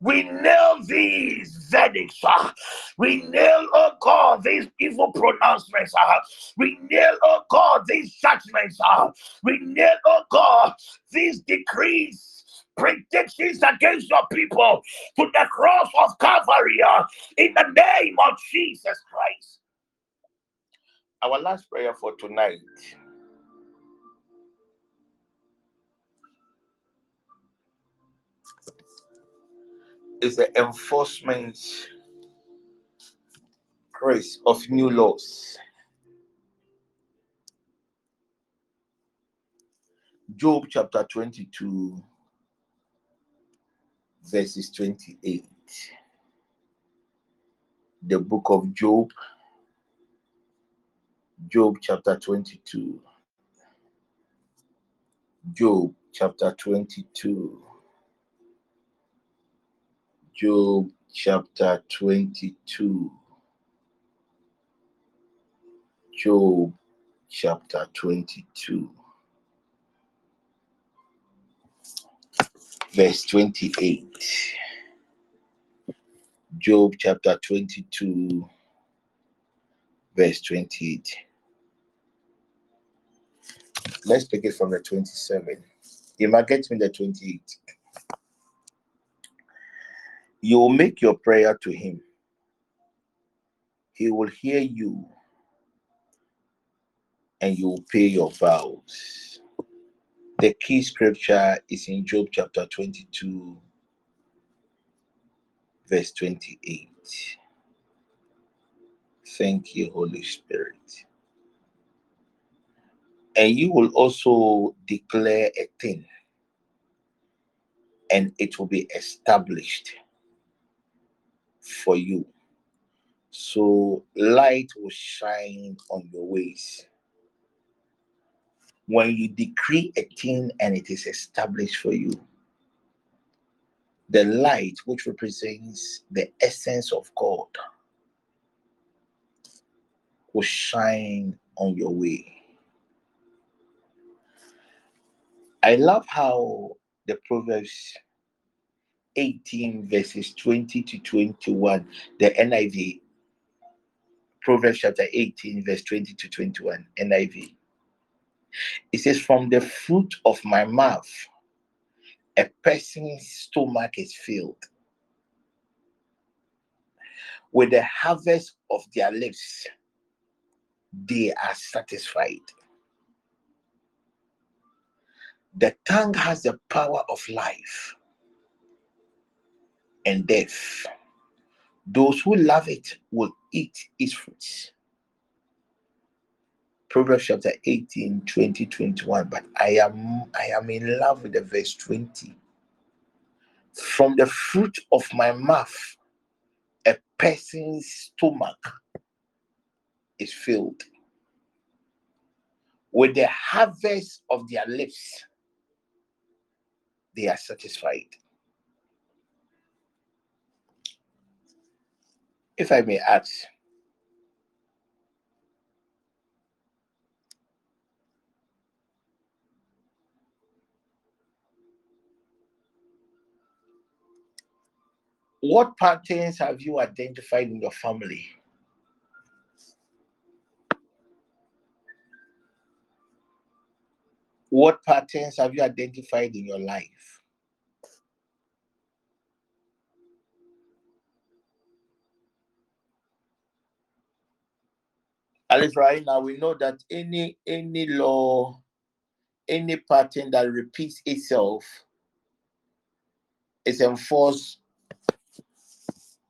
we nail these verdicts. uh, we nail, oh God, these evil pronouncements. uh, we nail, oh God, these judgments. uh, we nail, oh God, these decrees. Predictions against your people to the cross of Calvary uh, in the name of Jesus Christ. Our last prayer for tonight is the enforcement grace of new laws. Job chapter 22, verses 28. The book of Job, Job chapter 22. Job chapter 22. Job chapter 22. Job chapter 22. Verse 28. Job chapter 22, verse 28. Let's take it from the 27. You might get me the 28. You will make your prayer to him. He will hear you and you will pay your vows. The key scripture is in Job chapter 22, verse 28. Thank you, Holy Spirit. And you will also declare a thing, and it will be established for you. So light will shine on your ways. When you decree a thing and it is established for you, the light, which represents the essence of God, will shine on your way. I love how the Proverbs 18, verses 20 to 21, the NIV, Proverbs chapter 18, verse 20 to 21, NIV. It says, From the fruit of my mouth, a person's stomach is filled. With the harvest of their lips, they are satisfied. The tongue has the power of life and death. Those who love it will eat its fruits. Proverbs chapter 18, 20, 21. But I am I am in love with the verse 20. From the fruit of my mouth, a person's stomach is filled. With the harvest of their lips, they are satisfied. If I may add, what patterns have you identified in your family? What patterns have you identified in your life? At least right now, we know that any any law, any pattern that repeats itself is enforced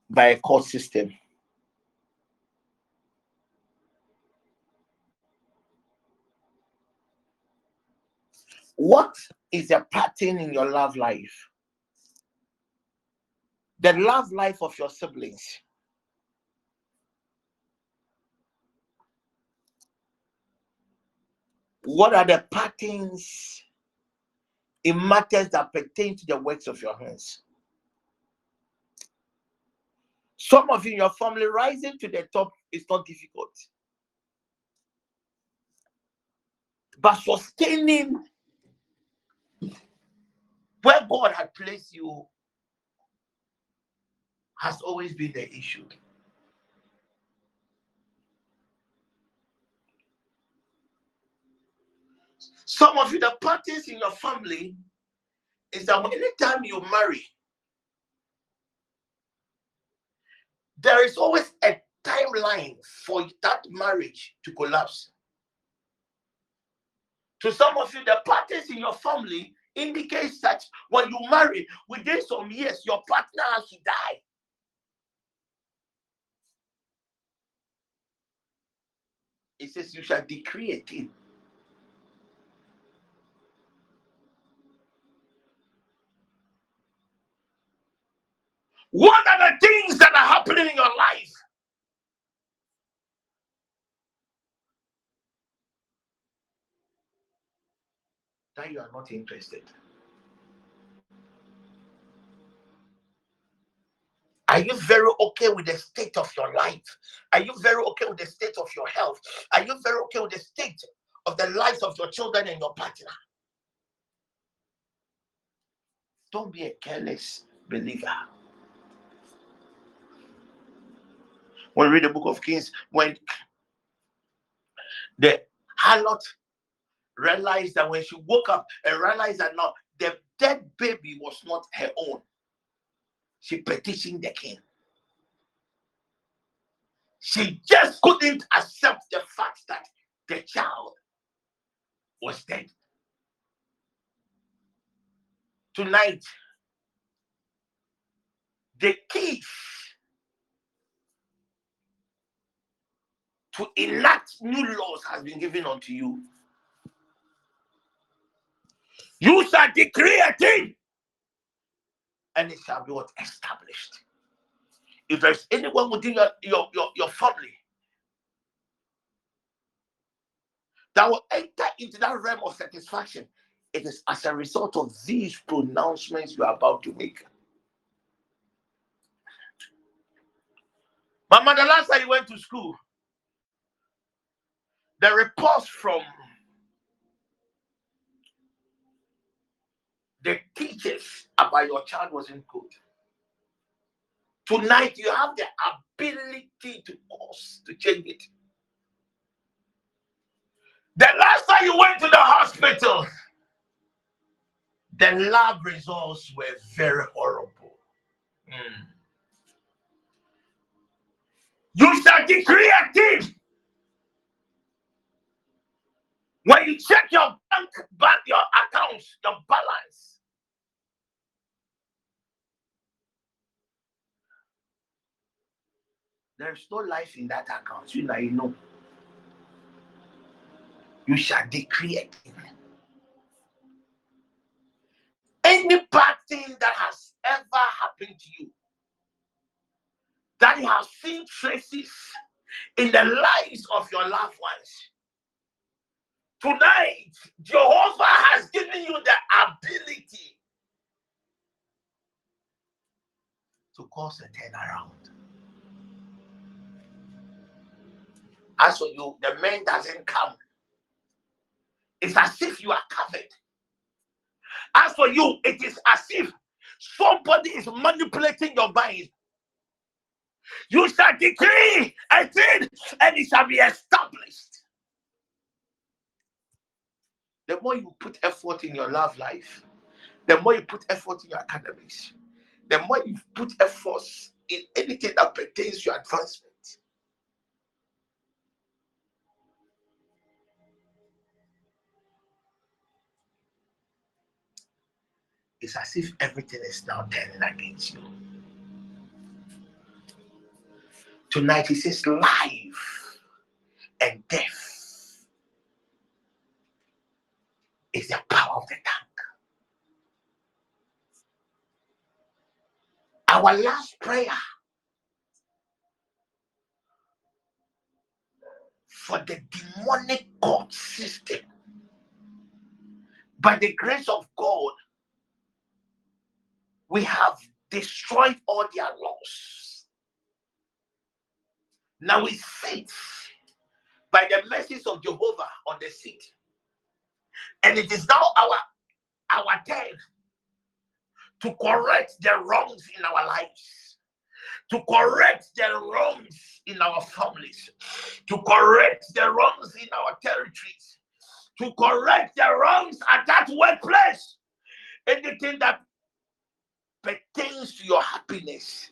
by a court system. What is the pattern in your love life? The love life of your siblings. What are the patterns in matters that pertain to the works of your hands? Some of you in your family rising to the top is not difficult. But sustaining where God had placed you has always been the issue. Some of you, the parties in your family is that anytime you marry, there is always a timeline for that marriage to collapse. To some of you, the parties in your family indicates that when you marry, within some years, your partner has to die. It says, You shall decree a thing. What are the things that are happening in your life? That you are not interested. Are you very okay with the state of your life? Are you very okay with the state of your health? Are you very okay with the state of the lives of your children and your partner? Don't be a careless believer. When we read the book of Kings, when the harlot realized that when she woke up and realized that now the dead baby was not her own, she petitioned the king. She just couldn't accept the fact that the child was dead. Tonight, the key to enact new laws has been given unto you. You shall decree a thing, and it shall be what established. If there's anyone within your, your, your, your family that will enter into that realm of satisfaction, it is as a result of these pronouncements you are about to make. Mama, the last time you went to school, the reports from the teachers about your child wasn't good. Tonight, you have the ability to cause to change it. The last time you went to the hospital, the lab results were very horrible. Mm. You shall decree a thing. When you check your bank, bank your accounts, your balance, There's no life in that account. You know, you know. You shall decree it. Any bad thing that has ever happened to you, that you have seen traces in the lives of your loved ones. Tonight, Jehovah has given you the ability to cause a turnaround. As for you, the man doesn't come. It's as if you are covered. As for you, it is as if somebody is manipulating your mind. You shall decree a thing and it shall be established. The more you put effort in your love life, the more you put effort in your academics, the more you put efforts in anything that pertains to your advancement it's as if everything is now turning against you. Tonight he says life and death is the power of the tongue. Our last prayer for the demonic court system by the grace of God we have destroyed all their laws. Now we sit by the mercies of Jehovah on the seat. And it is now our our turn to correct the wrongs in our lives, to correct the wrongs in our families, to correct the wrongs in our territories, to correct the wrongs at that workplace. Anything that pertains to your happiness.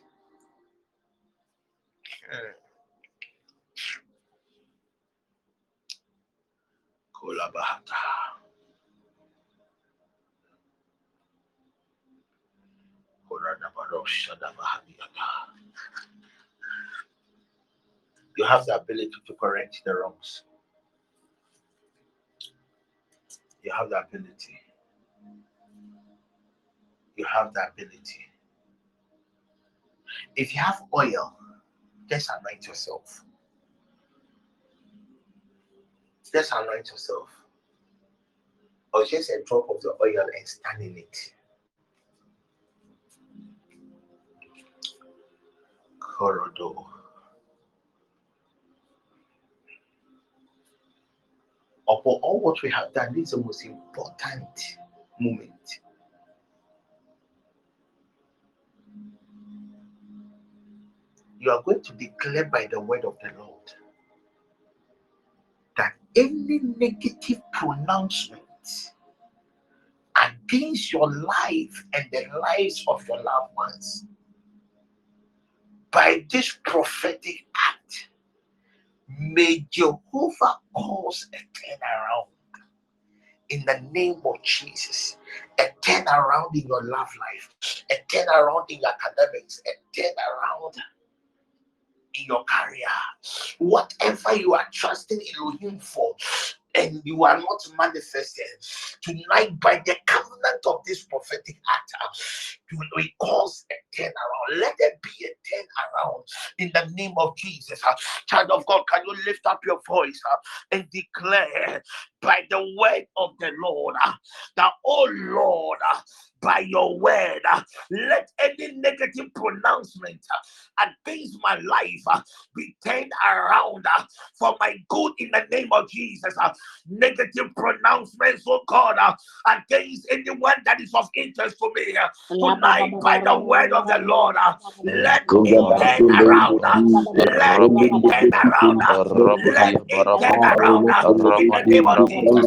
You have the ability to correct the wrongs. You have the ability you have the ability. If you have oil, just anoint yourself. Just anoint yourself. Or just a drop of the oil and stand in it. Corridor. Upon all what we have done, this is the most important moment. You are going to declare by the word of the Lord that any negative pronouncement against your life and the lives of your loved ones by this prophetic act, may Jehovah cause a turnaround in the name of Jesus. A turnaround in your love life, a turnaround in your academics, a turnaround in your career. Whatever you are trusting Elohim for, and you are not manifested tonight by the covenant of this prophetic act, uh, we cause a turnaround. Let there be a turnaround in the name of Jesus. Child of God, can you lift up your voice uh, and declare by the word of the Lord uh, that, oh Lord, uh, by your word, let any negative pronouncement against my life be turned around for my good in the name of Jesus. negative pronouncements, oh God, against anyone that is of interest to me tonight by the word of the Lord. let it turn around. let it turn around. let it turn around in the name of Jesus.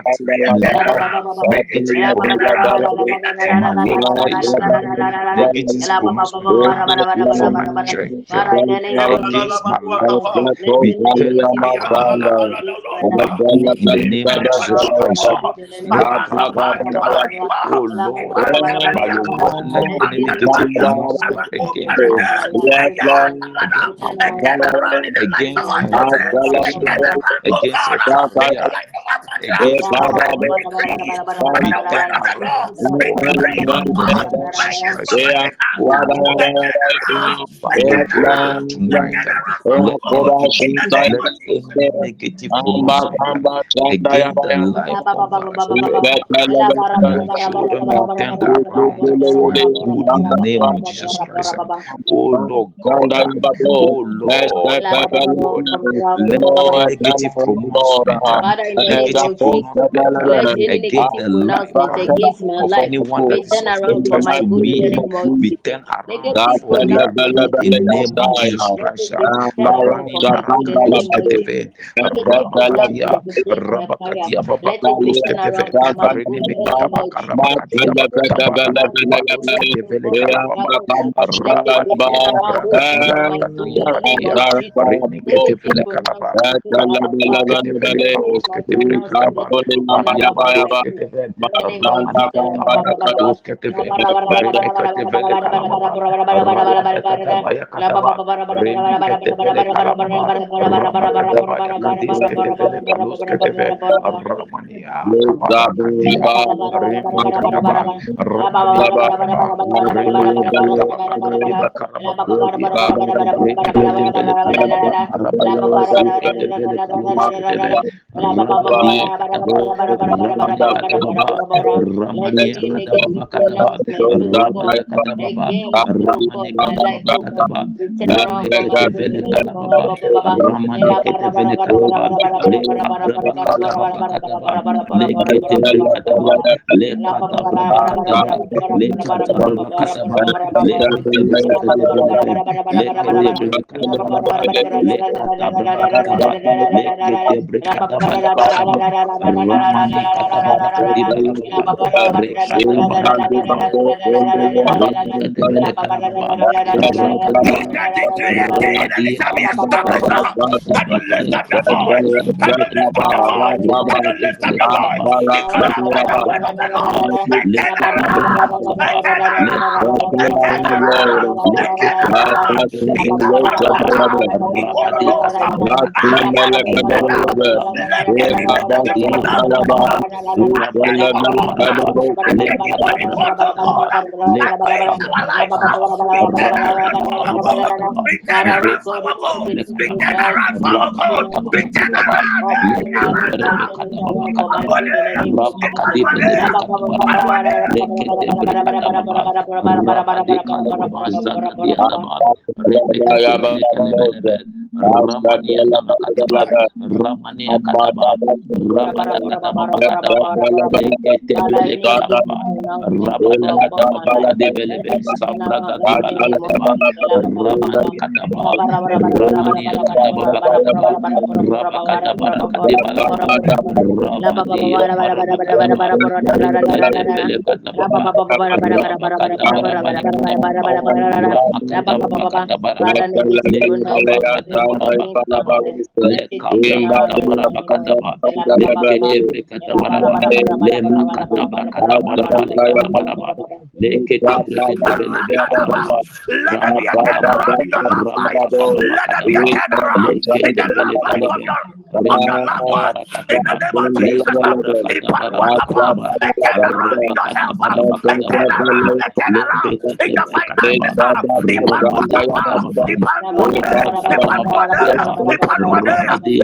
against against Thank you. Lord God, Lord the Lord against my life, be turned around for my good Be turned around for me. in the name of Jesus Christ. Rabba Rabba turned around for my good in Let it be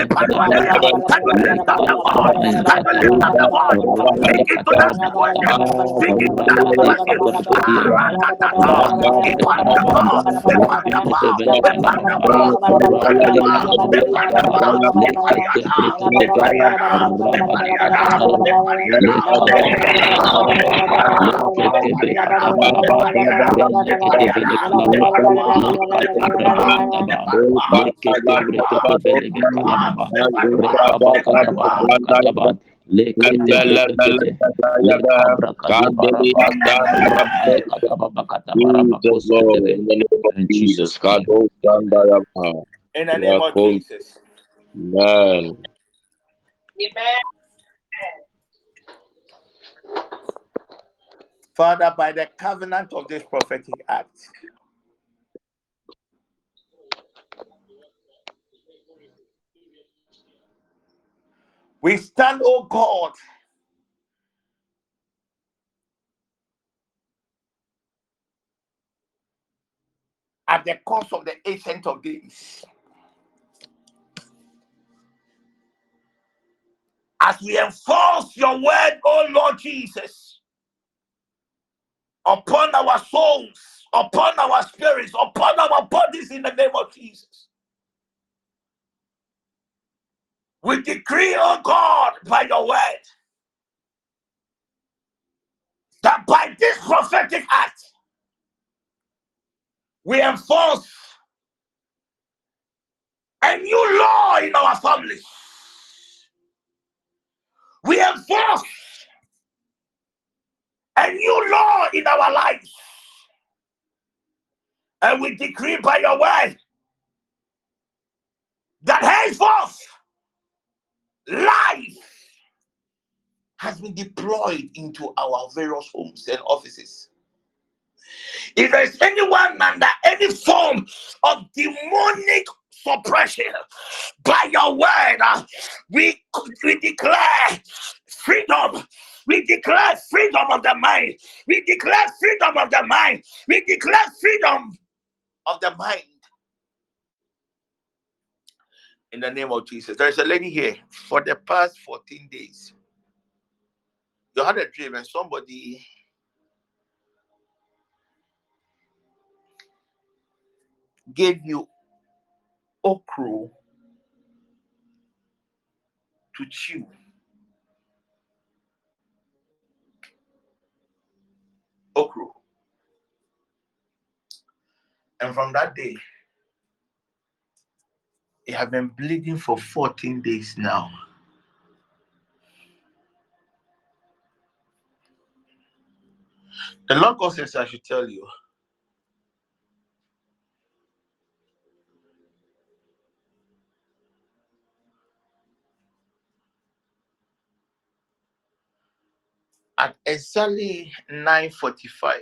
turned Babakurusketeve, around for my good in the name of Jesus. Karabakadia Negative Bakataba, pronouncement against my Barusketevele marriage, Karababa, Father, let it be turned Rapadia, around, oh God, Brakadia for my good in Bakadia the name Bakia, of Jesus. Negative Riniketevele Karaba, pronouncement against my Father, Rapakusketevele negative Karusketevele pronouncement Karaba, against my Badia life, Barusketeve, in the name of Jesus. Ranikata Bakatusketeve, Rineketevele Karababa, Rabakatabaya Kataba, Rendiketevele Karababa, Rabakatabaya Kadisketevele Kalusketeve, Ramania Kabarakadia, Rene Kataba, Ramania Kataba, Rene Kataba Kadiba Karababa Kadiaba, Rene Ketevele Karababa, Rabaya Basu Ketevele Kalusketeve, Ramania In Jesus' name. In the name of Jesus. Amen. Father, by the covenant of this prophetic act, we stand, oh God, at the cost of the ancient of days. As we enforce your word, oh Lord Jesus, upon our souls, upon our spirits, upon our bodies in the name of Jesus. We decree, oh God, by your word, that by this prophetic act, we enforce a new law in our families. We enforce a new law in our lives. And we decree by your word that henceforth life has been deployed into our various homes and offices. If there's anyone under any form of demonic suppression, by your word, uh, we, we declare freedom. We declare freedom of the mind. We declare freedom of the mind. We declare freedom of the mind. In the name of Jesus. There's a lady here for the past 14 days. You had a dream and somebody gave you okra to chew. Okra. And from that day, it have been bleeding for 14 days now. The Lord God says, I should tell you. At exactly 9:45,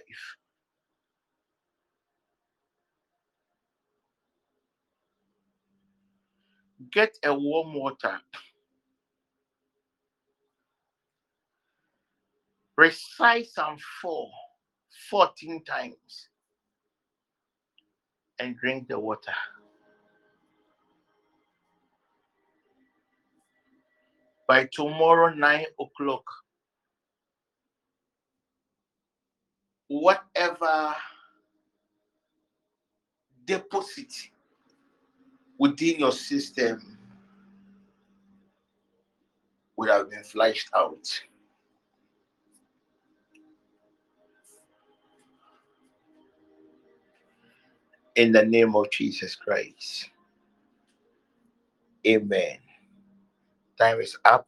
get a warm water. Recite Psalm 4 14 times and drink the water. By tomorrow, 9 o'clock, whatever deposit within your system would have been flushed out. In the name of Jesus Christ. Amen. Time is up.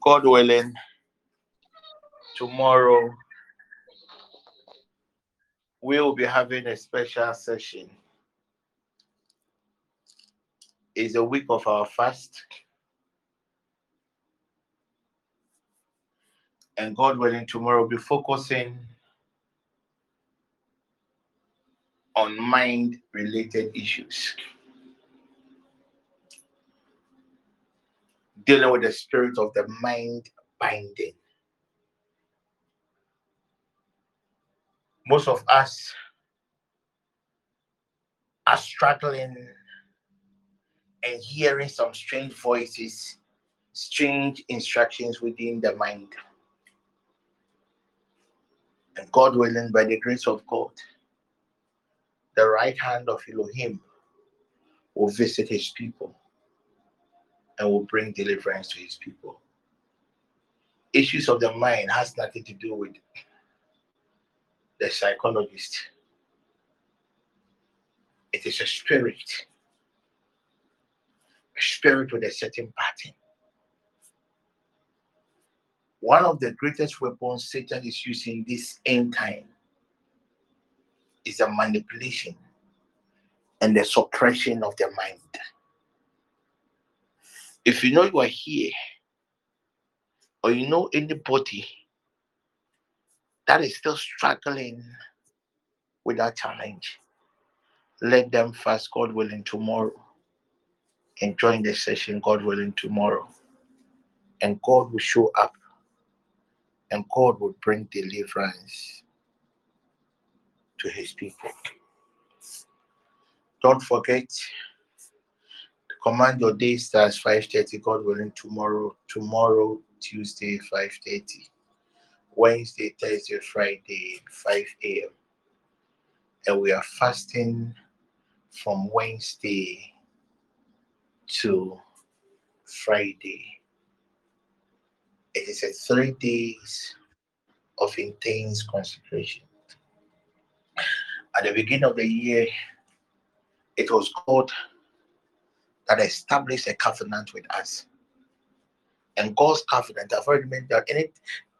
God willing, tomorrow we will be having a special session. It's a week of our fast. And God willing, tomorrow we'll be focusing on mind related issues. Dealing with the spirit of the mind binding. Most of us are struggling and hearing some strange voices, strange instructions within the mind. And God willing, by the grace of God, the right hand of Elohim will visit his people and will bring deliverance to his people. Issues of the mind has nothing to do with the psychologist. It is a spirit, spirit with a certain pattern. One of the greatest weapons Satan is using this end time is a manipulation and the suppression of the mind. If you know you are here, or you know anybody that is still struggling with that challenge, let them fast, God willing, tomorrow and join the session, God willing, tomorrow. And God will show up and God will bring deliverance to his people. Don't forget to command your day starts 5:30, God willing, tomorrow, tomorrow, Tuesday, 5:30, Wednesday, Thursday, Friday, 5 a.m. And we are fasting from Wednesday to Friday. It is a three days of intense concentration. At the beginning of the year, it was God that established a covenant with us. And God's covenant, I've already mentioned that any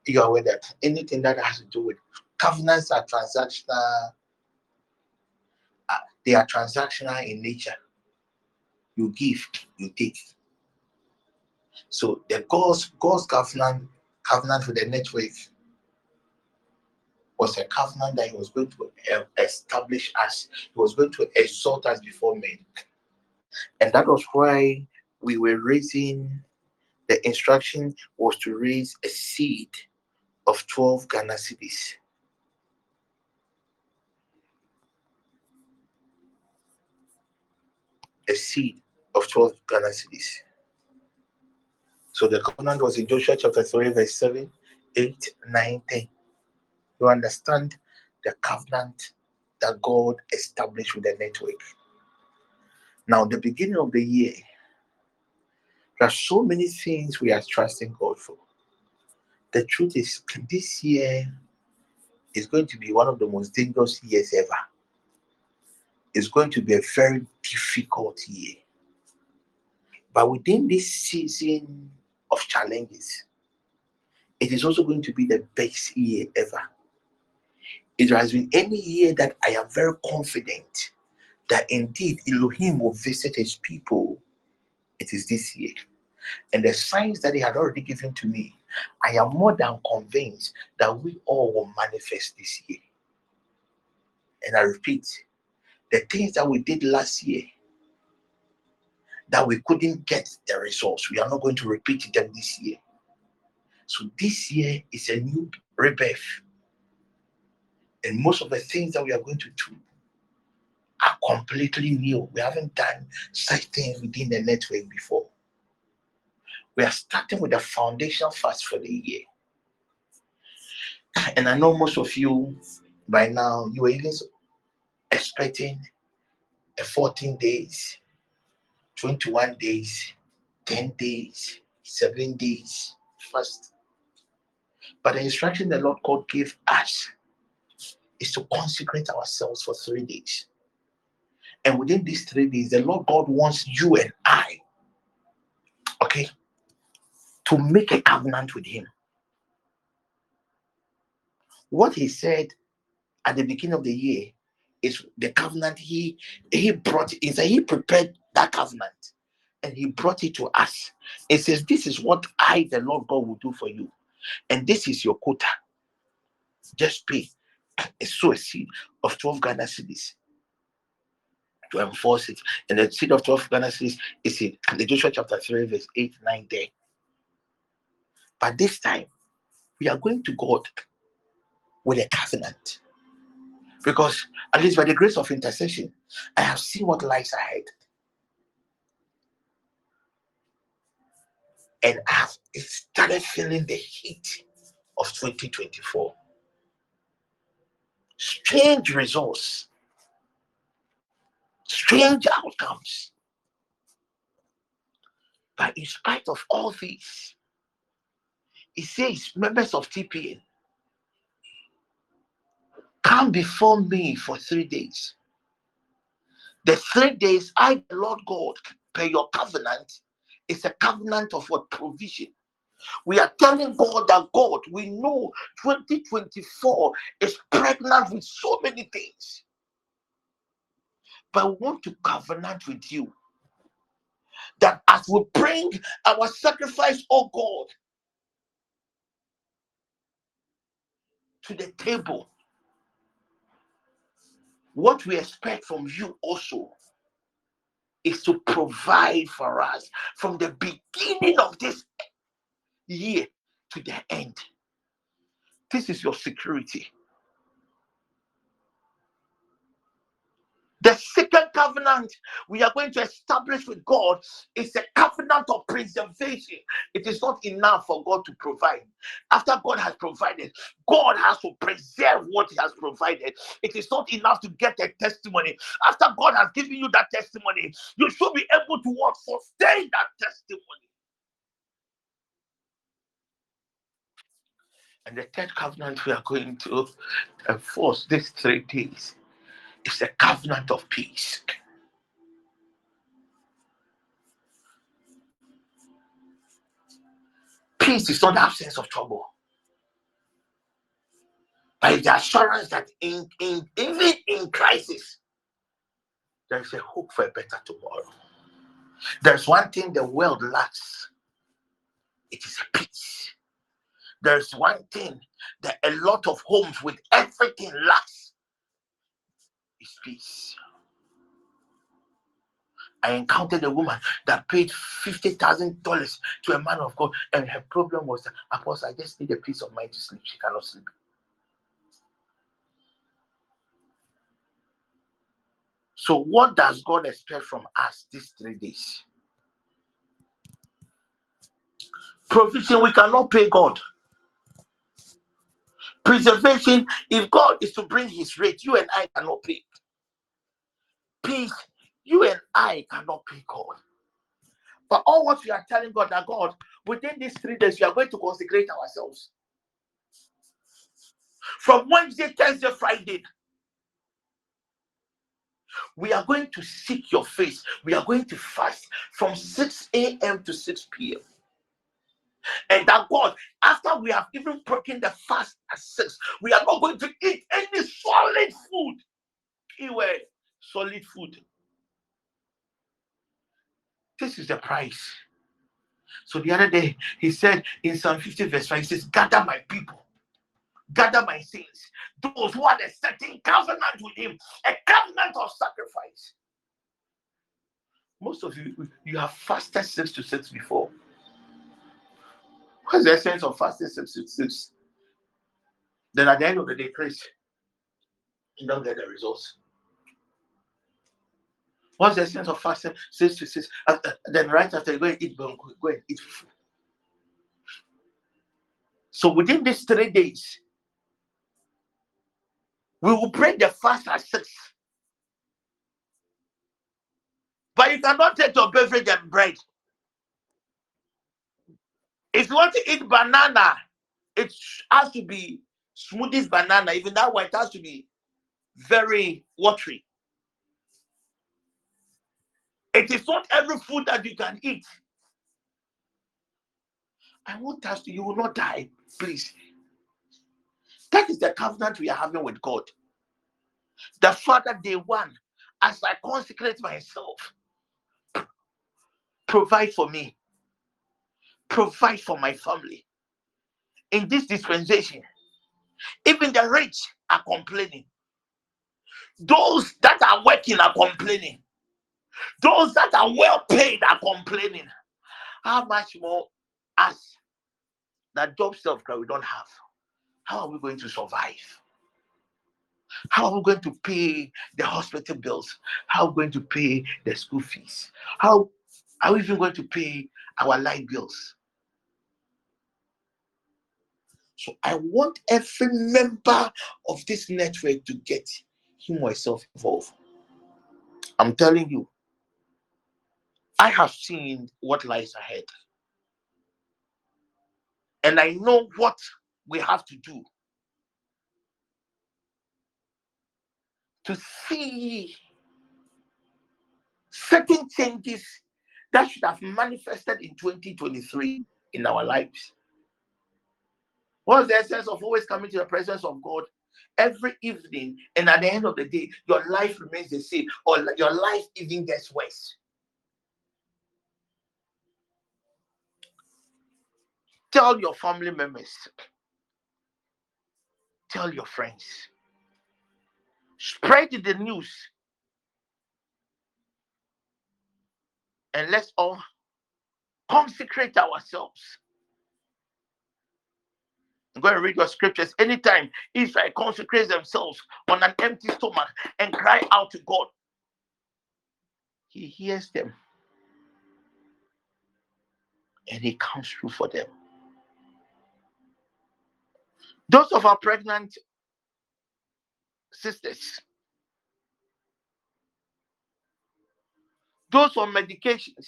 you are aware that anything that has to do with covenants are transactional, uh, they are transactional in nature. You give, you take. So the God's God's covenant covenant with the network was a covenant that he was going to establish us. He was going to exalt us before men. And that was why we were raising, the instruction was to raise a seed of 12 Ghana cedis. A seed of 12 Ghana cedis. So the covenant was in Joshua chapter 3, verse 7, 8, 9, 10. You understand the covenant that God established with the network. Now, the beginning of the year, there are so many things we are trusting God for. The truth is, this year is going to be one of the most dangerous years ever. It's going to be a very difficult year. But within this season of challenges, it is also going to be the best year ever. It has been any year that I am very confident that indeed Elohim will visit his people. It is this year. And the signs that he had already given to me, I am more than convinced that we all will manifest this year. And I repeat, the things that we did last year that we couldn't get the results, we are not going to repeat them this year. So this year is a new rebirth. And most of the things that we are going to do are completely new. We haven't done such things within the network before. We are starting with the foundation first for the year. And I know most of you by now, you are even expecting a 14 days, 21 days, 10 days, 7 days fast. But the instruction the Lord God gave us is to consecrate ourselves for three days. And within these three days, the Lord God wants you and I, okay, to make a covenant with Him. What He said at the beginning of the year is the covenant He He brought. That He prepared that covenant and He brought it to us. It says, "This is what I, the Lord God, will do for you, and this is your quota. Just pay a sow a seed of 12 Ghana cedis to enforce it. And the seed of 12 Ghana cedis is in the Joshua chapter 3, verse 8, 9, 10. But this time, we are going to God with a covenant. Because at least by the grace of intercession, I have seen what lies ahead. And I have started feeling the heat of 2024 strange results, strange outcomes. But in spite of all this, he says, members of TPN, come before me for three days. The three days I, the Lord God, per your covenant, is a covenant of what provision. We are telling God that God, we know 2024 is pregnant with so many things. But we want to covenant with you that as we bring our sacrifice, oh God, to the table, what we expect from you also is to provide for us from the beginning of this year to the end. This is your security. The second covenant we are going to establish with God is a covenant of preservation. It is not enough for God to provide. After God has provided, God has to preserve what He has provided. It is not enough to get a testimony. After God has given you that testimony, you should be able to what? Sustain that testimony. And the third covenant we are going to enforce these three days is a covenant of peace. Peace is not the absence of trouble, but it's the assurance that in, in even in crisis, there is a hope for a better tomorrow. There's one thing the world lacks. It is peace. There's one thing that a lot of homes with everything lacks is peace. I encountered a woman that paid fifty thousand dollars to a man of God, and her problem was Apostle, I just need a peace of mind to sleep. She cannot sleep. So, what does God expect from us these three days? Provision, we cannot pay God. Preservation, if God is to bring his rate, you and I cannot pay. Peace, you and I cannot pay God. But all what we are telling God that God, within these three days, we are going to consecrate ourselves. From Wednesday, Thursday, Friday, we are going to seek your face. We are going to fast from 6 a.m. to 6 p.m. And that God, after we have even broken the fast at 6, we are not going to eat any solid food. Keyword solid food. This is the price. So the other day, he said in Psalm 50, verse 5, he says, Gather my people, gather my saints, those who are the certain covenant with him, a covenant of sacrifice. Most of you, you have fasted six to six before. What's the essence of fasting six to six? Then at the end of the day, Chris, you don't get the results. What's the essence of fasting? Six to six. Uh, uh, then right after you go and eat go and eat. So within these three days, we will break the fast at six. But you cannot take your beverage and bread. If you want to eat banana, it has to be smoothies banana. Even that one, has to be very watery. It is not every food that you can eat. I want us to, you will not die, please. That is the covenant we are having with God. The Father, day one, as I consecrate myself, provide for me, provide for my family. In this dispensation, even the rich are complaining. Those that are working are complaining. Those that are well paid are complaining. How much more us that job self we don't have? How are we going to survive? How are we going to pay the hospital bills? How are we going to pay the school fees? How are we even going to pay our light bills? So I want every member of this network to get him or herself involved. I'm telling you, I have seen what lies ahead. And I know what we have to do to see certain changes that should have manifested in 2023 in our lives. What's the essence of always coming to the presence of God every evening, and at the end of the day, your life remains the same, or your life even gets worse? Tell your family members. Tell your friends. Spread the news. And let's all consecrate ourselves. Going to read your scriptures anytime Israel consecrates themselves on an empty stomach and cry out to God. He hears them and he comes through for them. Those of our pregnant sisters, those on medications,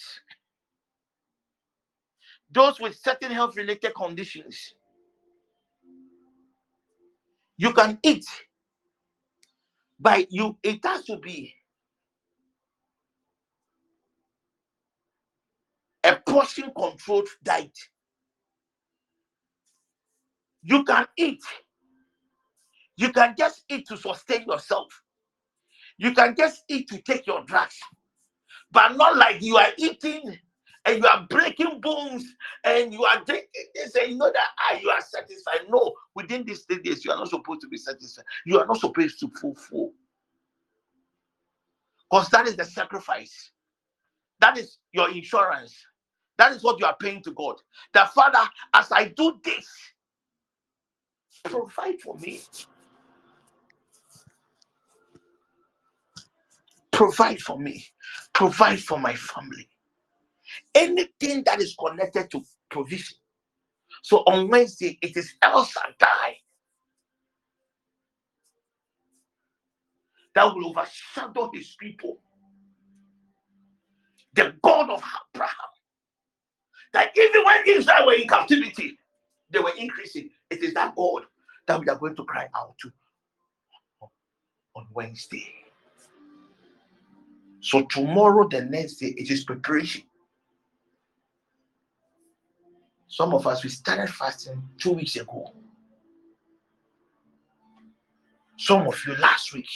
those with certain health related conditions, you can eat, but you it has to be a portion controlled diet. You can eat. You can just eat to sustain yourself. You can just eat to take your drugs, but not like you are eating and you are breaking bones and you are drinking this and you know that ah, you are satisfied. No, within these three days, you are not supposed to be satisfied. You are not supposed to fulfill. Because that is the sacrifice. That is your insurance. That is what you are paying to God. The Father, as I do this, provide for me. provide for me, provide for my family. Anything that is connected to provision. So on Wednesday, it is El Shaddai that will overshadow his people. The God of Abraham. That even when Israel were in captivity, they were increasing. It is that God that we are going to cry out to on Wednesday. So tomorrow, the next day, it is preparation. Some of us we started fasting two weeks ago. Some of you last week.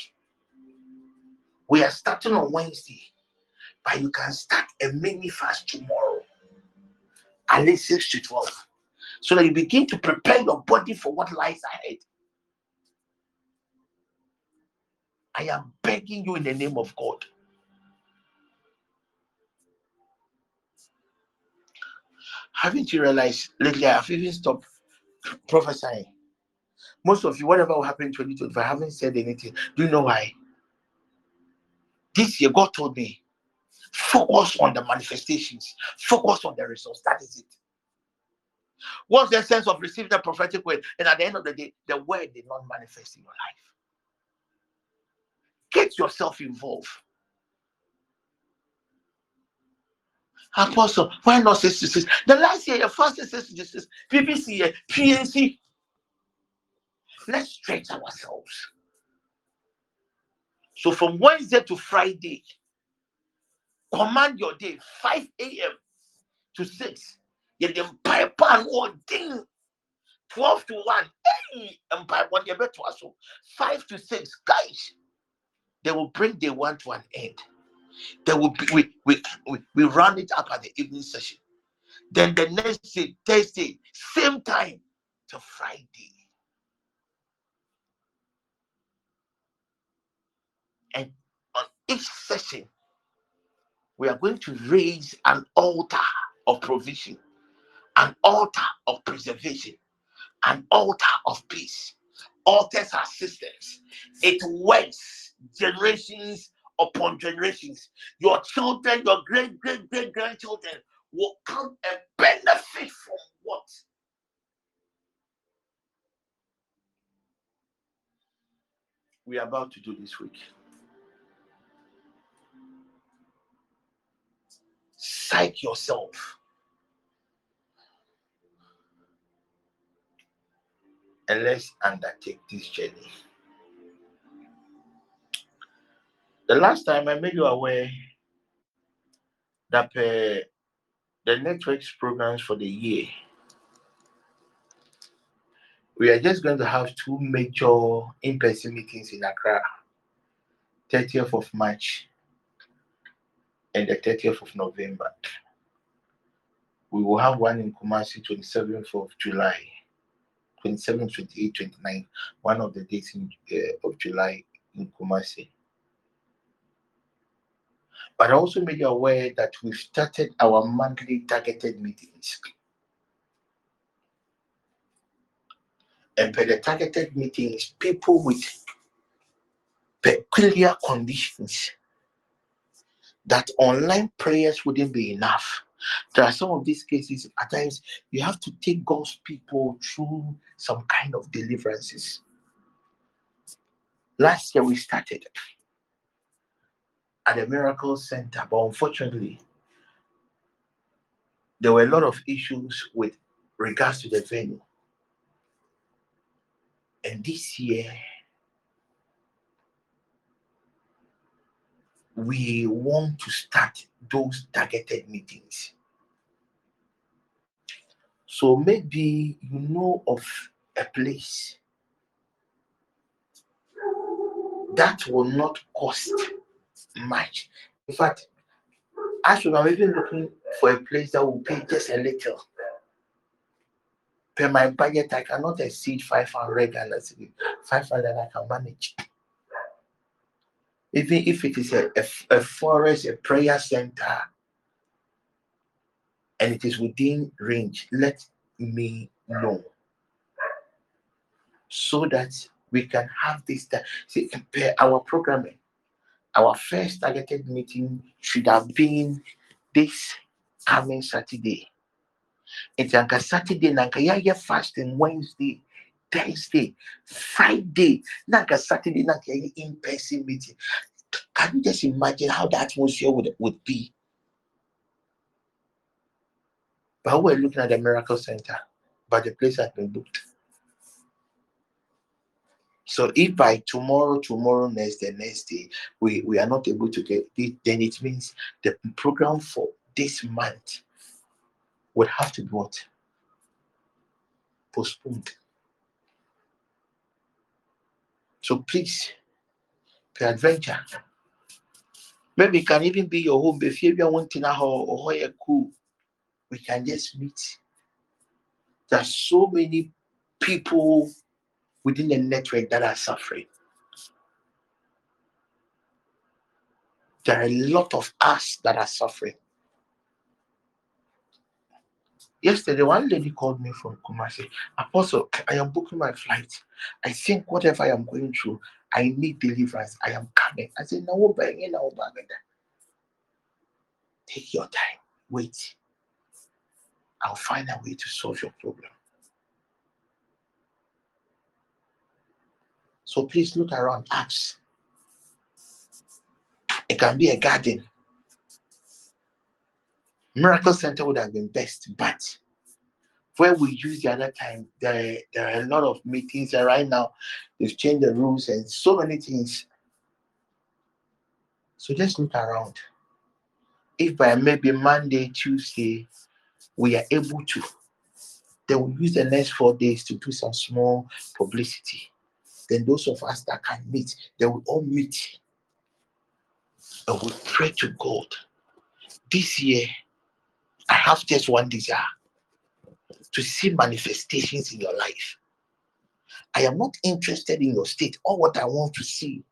We are starting on Wednesday, but you can start a mini fast tomorrow, at least 6 to 12, so that you begin to prepare your body for what lies ahead. I am begging you in the name of God. Haven't you realized lately I have even stopped prophesying? Most of you, whatever will happen in 2025, I haven't said anything. Do you know why? This year, God told me, focus on the manifestations, focus on the results. That is it. What's the sense of receiving the prophetic word? And at the end of the day, the word did not manifest in your life. Get yourself involved. Apostle, why not 66? The last year, your first 66, PPC, PNC. Let's stretch ourselves. So from Wednesday to Friday, command your day 5 a.m. to 6. Then pipe and ding 12 to 1. Hey, one year to also 5 to 6. Guys, they will bring the one to an end. They will be we, we, we, we run it up at the evening session. Then the next day, Thursday, same time to Friday. And on each session, we are going to raise an altar of provision, an altar of preservation, an altar of peace. Altars are systems. It works generations upon generations. Your children, your great, great, great grandchildren will come and benefit from what? We are about to do this week. Psych yourself. And let's undertake this journey. The last time I made you aware that uh, the networks programs for the year, we are just going to have two major in-person meetings in Accra, 30th of March and the 30th of November. We will have one in Kumasi, 27th of July, 27, 28, 29, one of the days in, uh, of July in Kumasi. But I also made you aware that we've started our monthly targeted meetings. And by the targeted meetings, people with peculiar conditions that online prayers wouldn't be enough. There are some of these cases, at times, you have to take God's people through some kind of deliverances. Last year, we started at the Miracle Center, but unfortunately, there were a lot of issues with regards to the venue. And this year, we want to start those targeted meetings. So maybe you know of a place that will not cost much. In fact, actually, I'm even looking for a place that will pay just a little. Per my budget, I cannot exceed 500 Ghana 500 I can manage. Even if it is a, a, a forest, a prayer center, and it is within range, let me know so that we can have this. See, our programming our first targeted meeting should have been this coming Saturday. It's a Saturday, nanka yeah, fasting Wednesday, Thursday, Friday, nanka Saturday, nanka in person meeting. Can you just imagine how the atmosphere would, would be? But we're looking at the Miracle Center, but the place has been booked. So if by tomorrow, tomorrow, next the next day, we, we are not able to get it, then it means the program for this month would have to be what? Postponed. So please, peradventure, maybe it can even be your home. If oh, you want to or cool, we can just meet. There's so many people within the network that are suffering. There are a lot of us that are suffering. Yesterday, one lady called me from Kumasi. Apostle, I am booking my flight. I think whatever I am going through, I need deliverance. I am coming. I said, no, no, Take your time. Wait. I'll find a way to solve your problem. So please look around, ask. It can be a garden. Miracle Center would have been best, but where we use the other time, there, there are a lot of meetings, and right now they've changed the rules and so many things. So just look around. If by maybe Monday, Tuesday, we are able to, then we'll use the next four days to do some small publicity then those of us that can meet, they will all meet and we pray to God. This year, I have just one desire to see manifestations in your life. I am not interested in your state. All what I want to see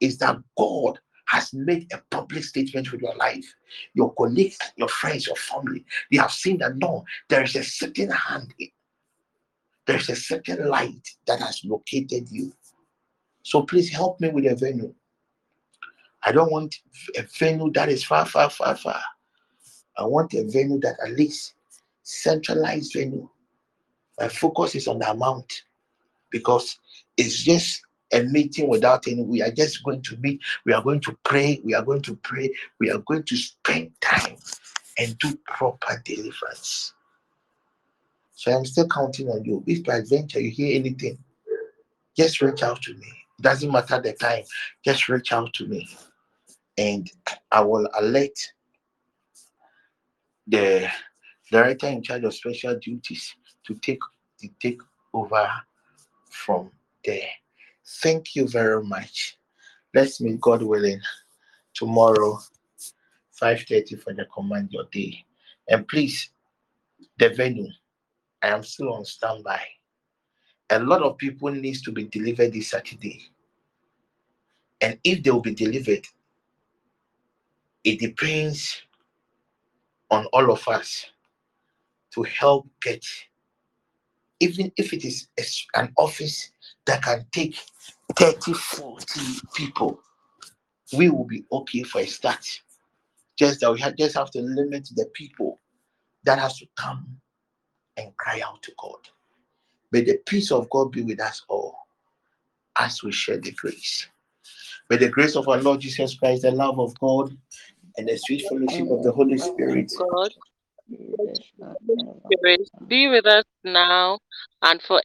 is that God has made a public statement with your life. Your colleagues, your friends, your family, they have seen that no, there is a certain hand there's a certain light that has located you. So please help me with a venue. I don't want a venue that is far, far, far, far. I want a venue that at least centralized venue. My focus is on the amount because it's just a meeting without any. We are just going to meet. We are going to pray. We are going to pray. We are going to spend time and do proper deliverance. So I'm still counting on you. If by adventure you hear anything, just reach out to me. It doesn't matter the time, just reach out to me. And I will alert the director in charge of special duties to take to take over from there. Thank you very much. Let's meet God willing tomorrow, 5:30 for the command your day. And please, the venue I am still on standby. A lot of people needs to be delivered this Saturday. And if they will be delivered, it depends on all of us to help get, even if it is an office that can take 30, 40 people, we will be okay for a start. Just that we have, just have to limit the people that has to come and cry out to God. May the peace of God be with us all as we share the grace. May the grace of our Lord Jesus Christ, the love of God, and the sweet fellowship of the Holy Spirit. God, Spirit be with us now and forever.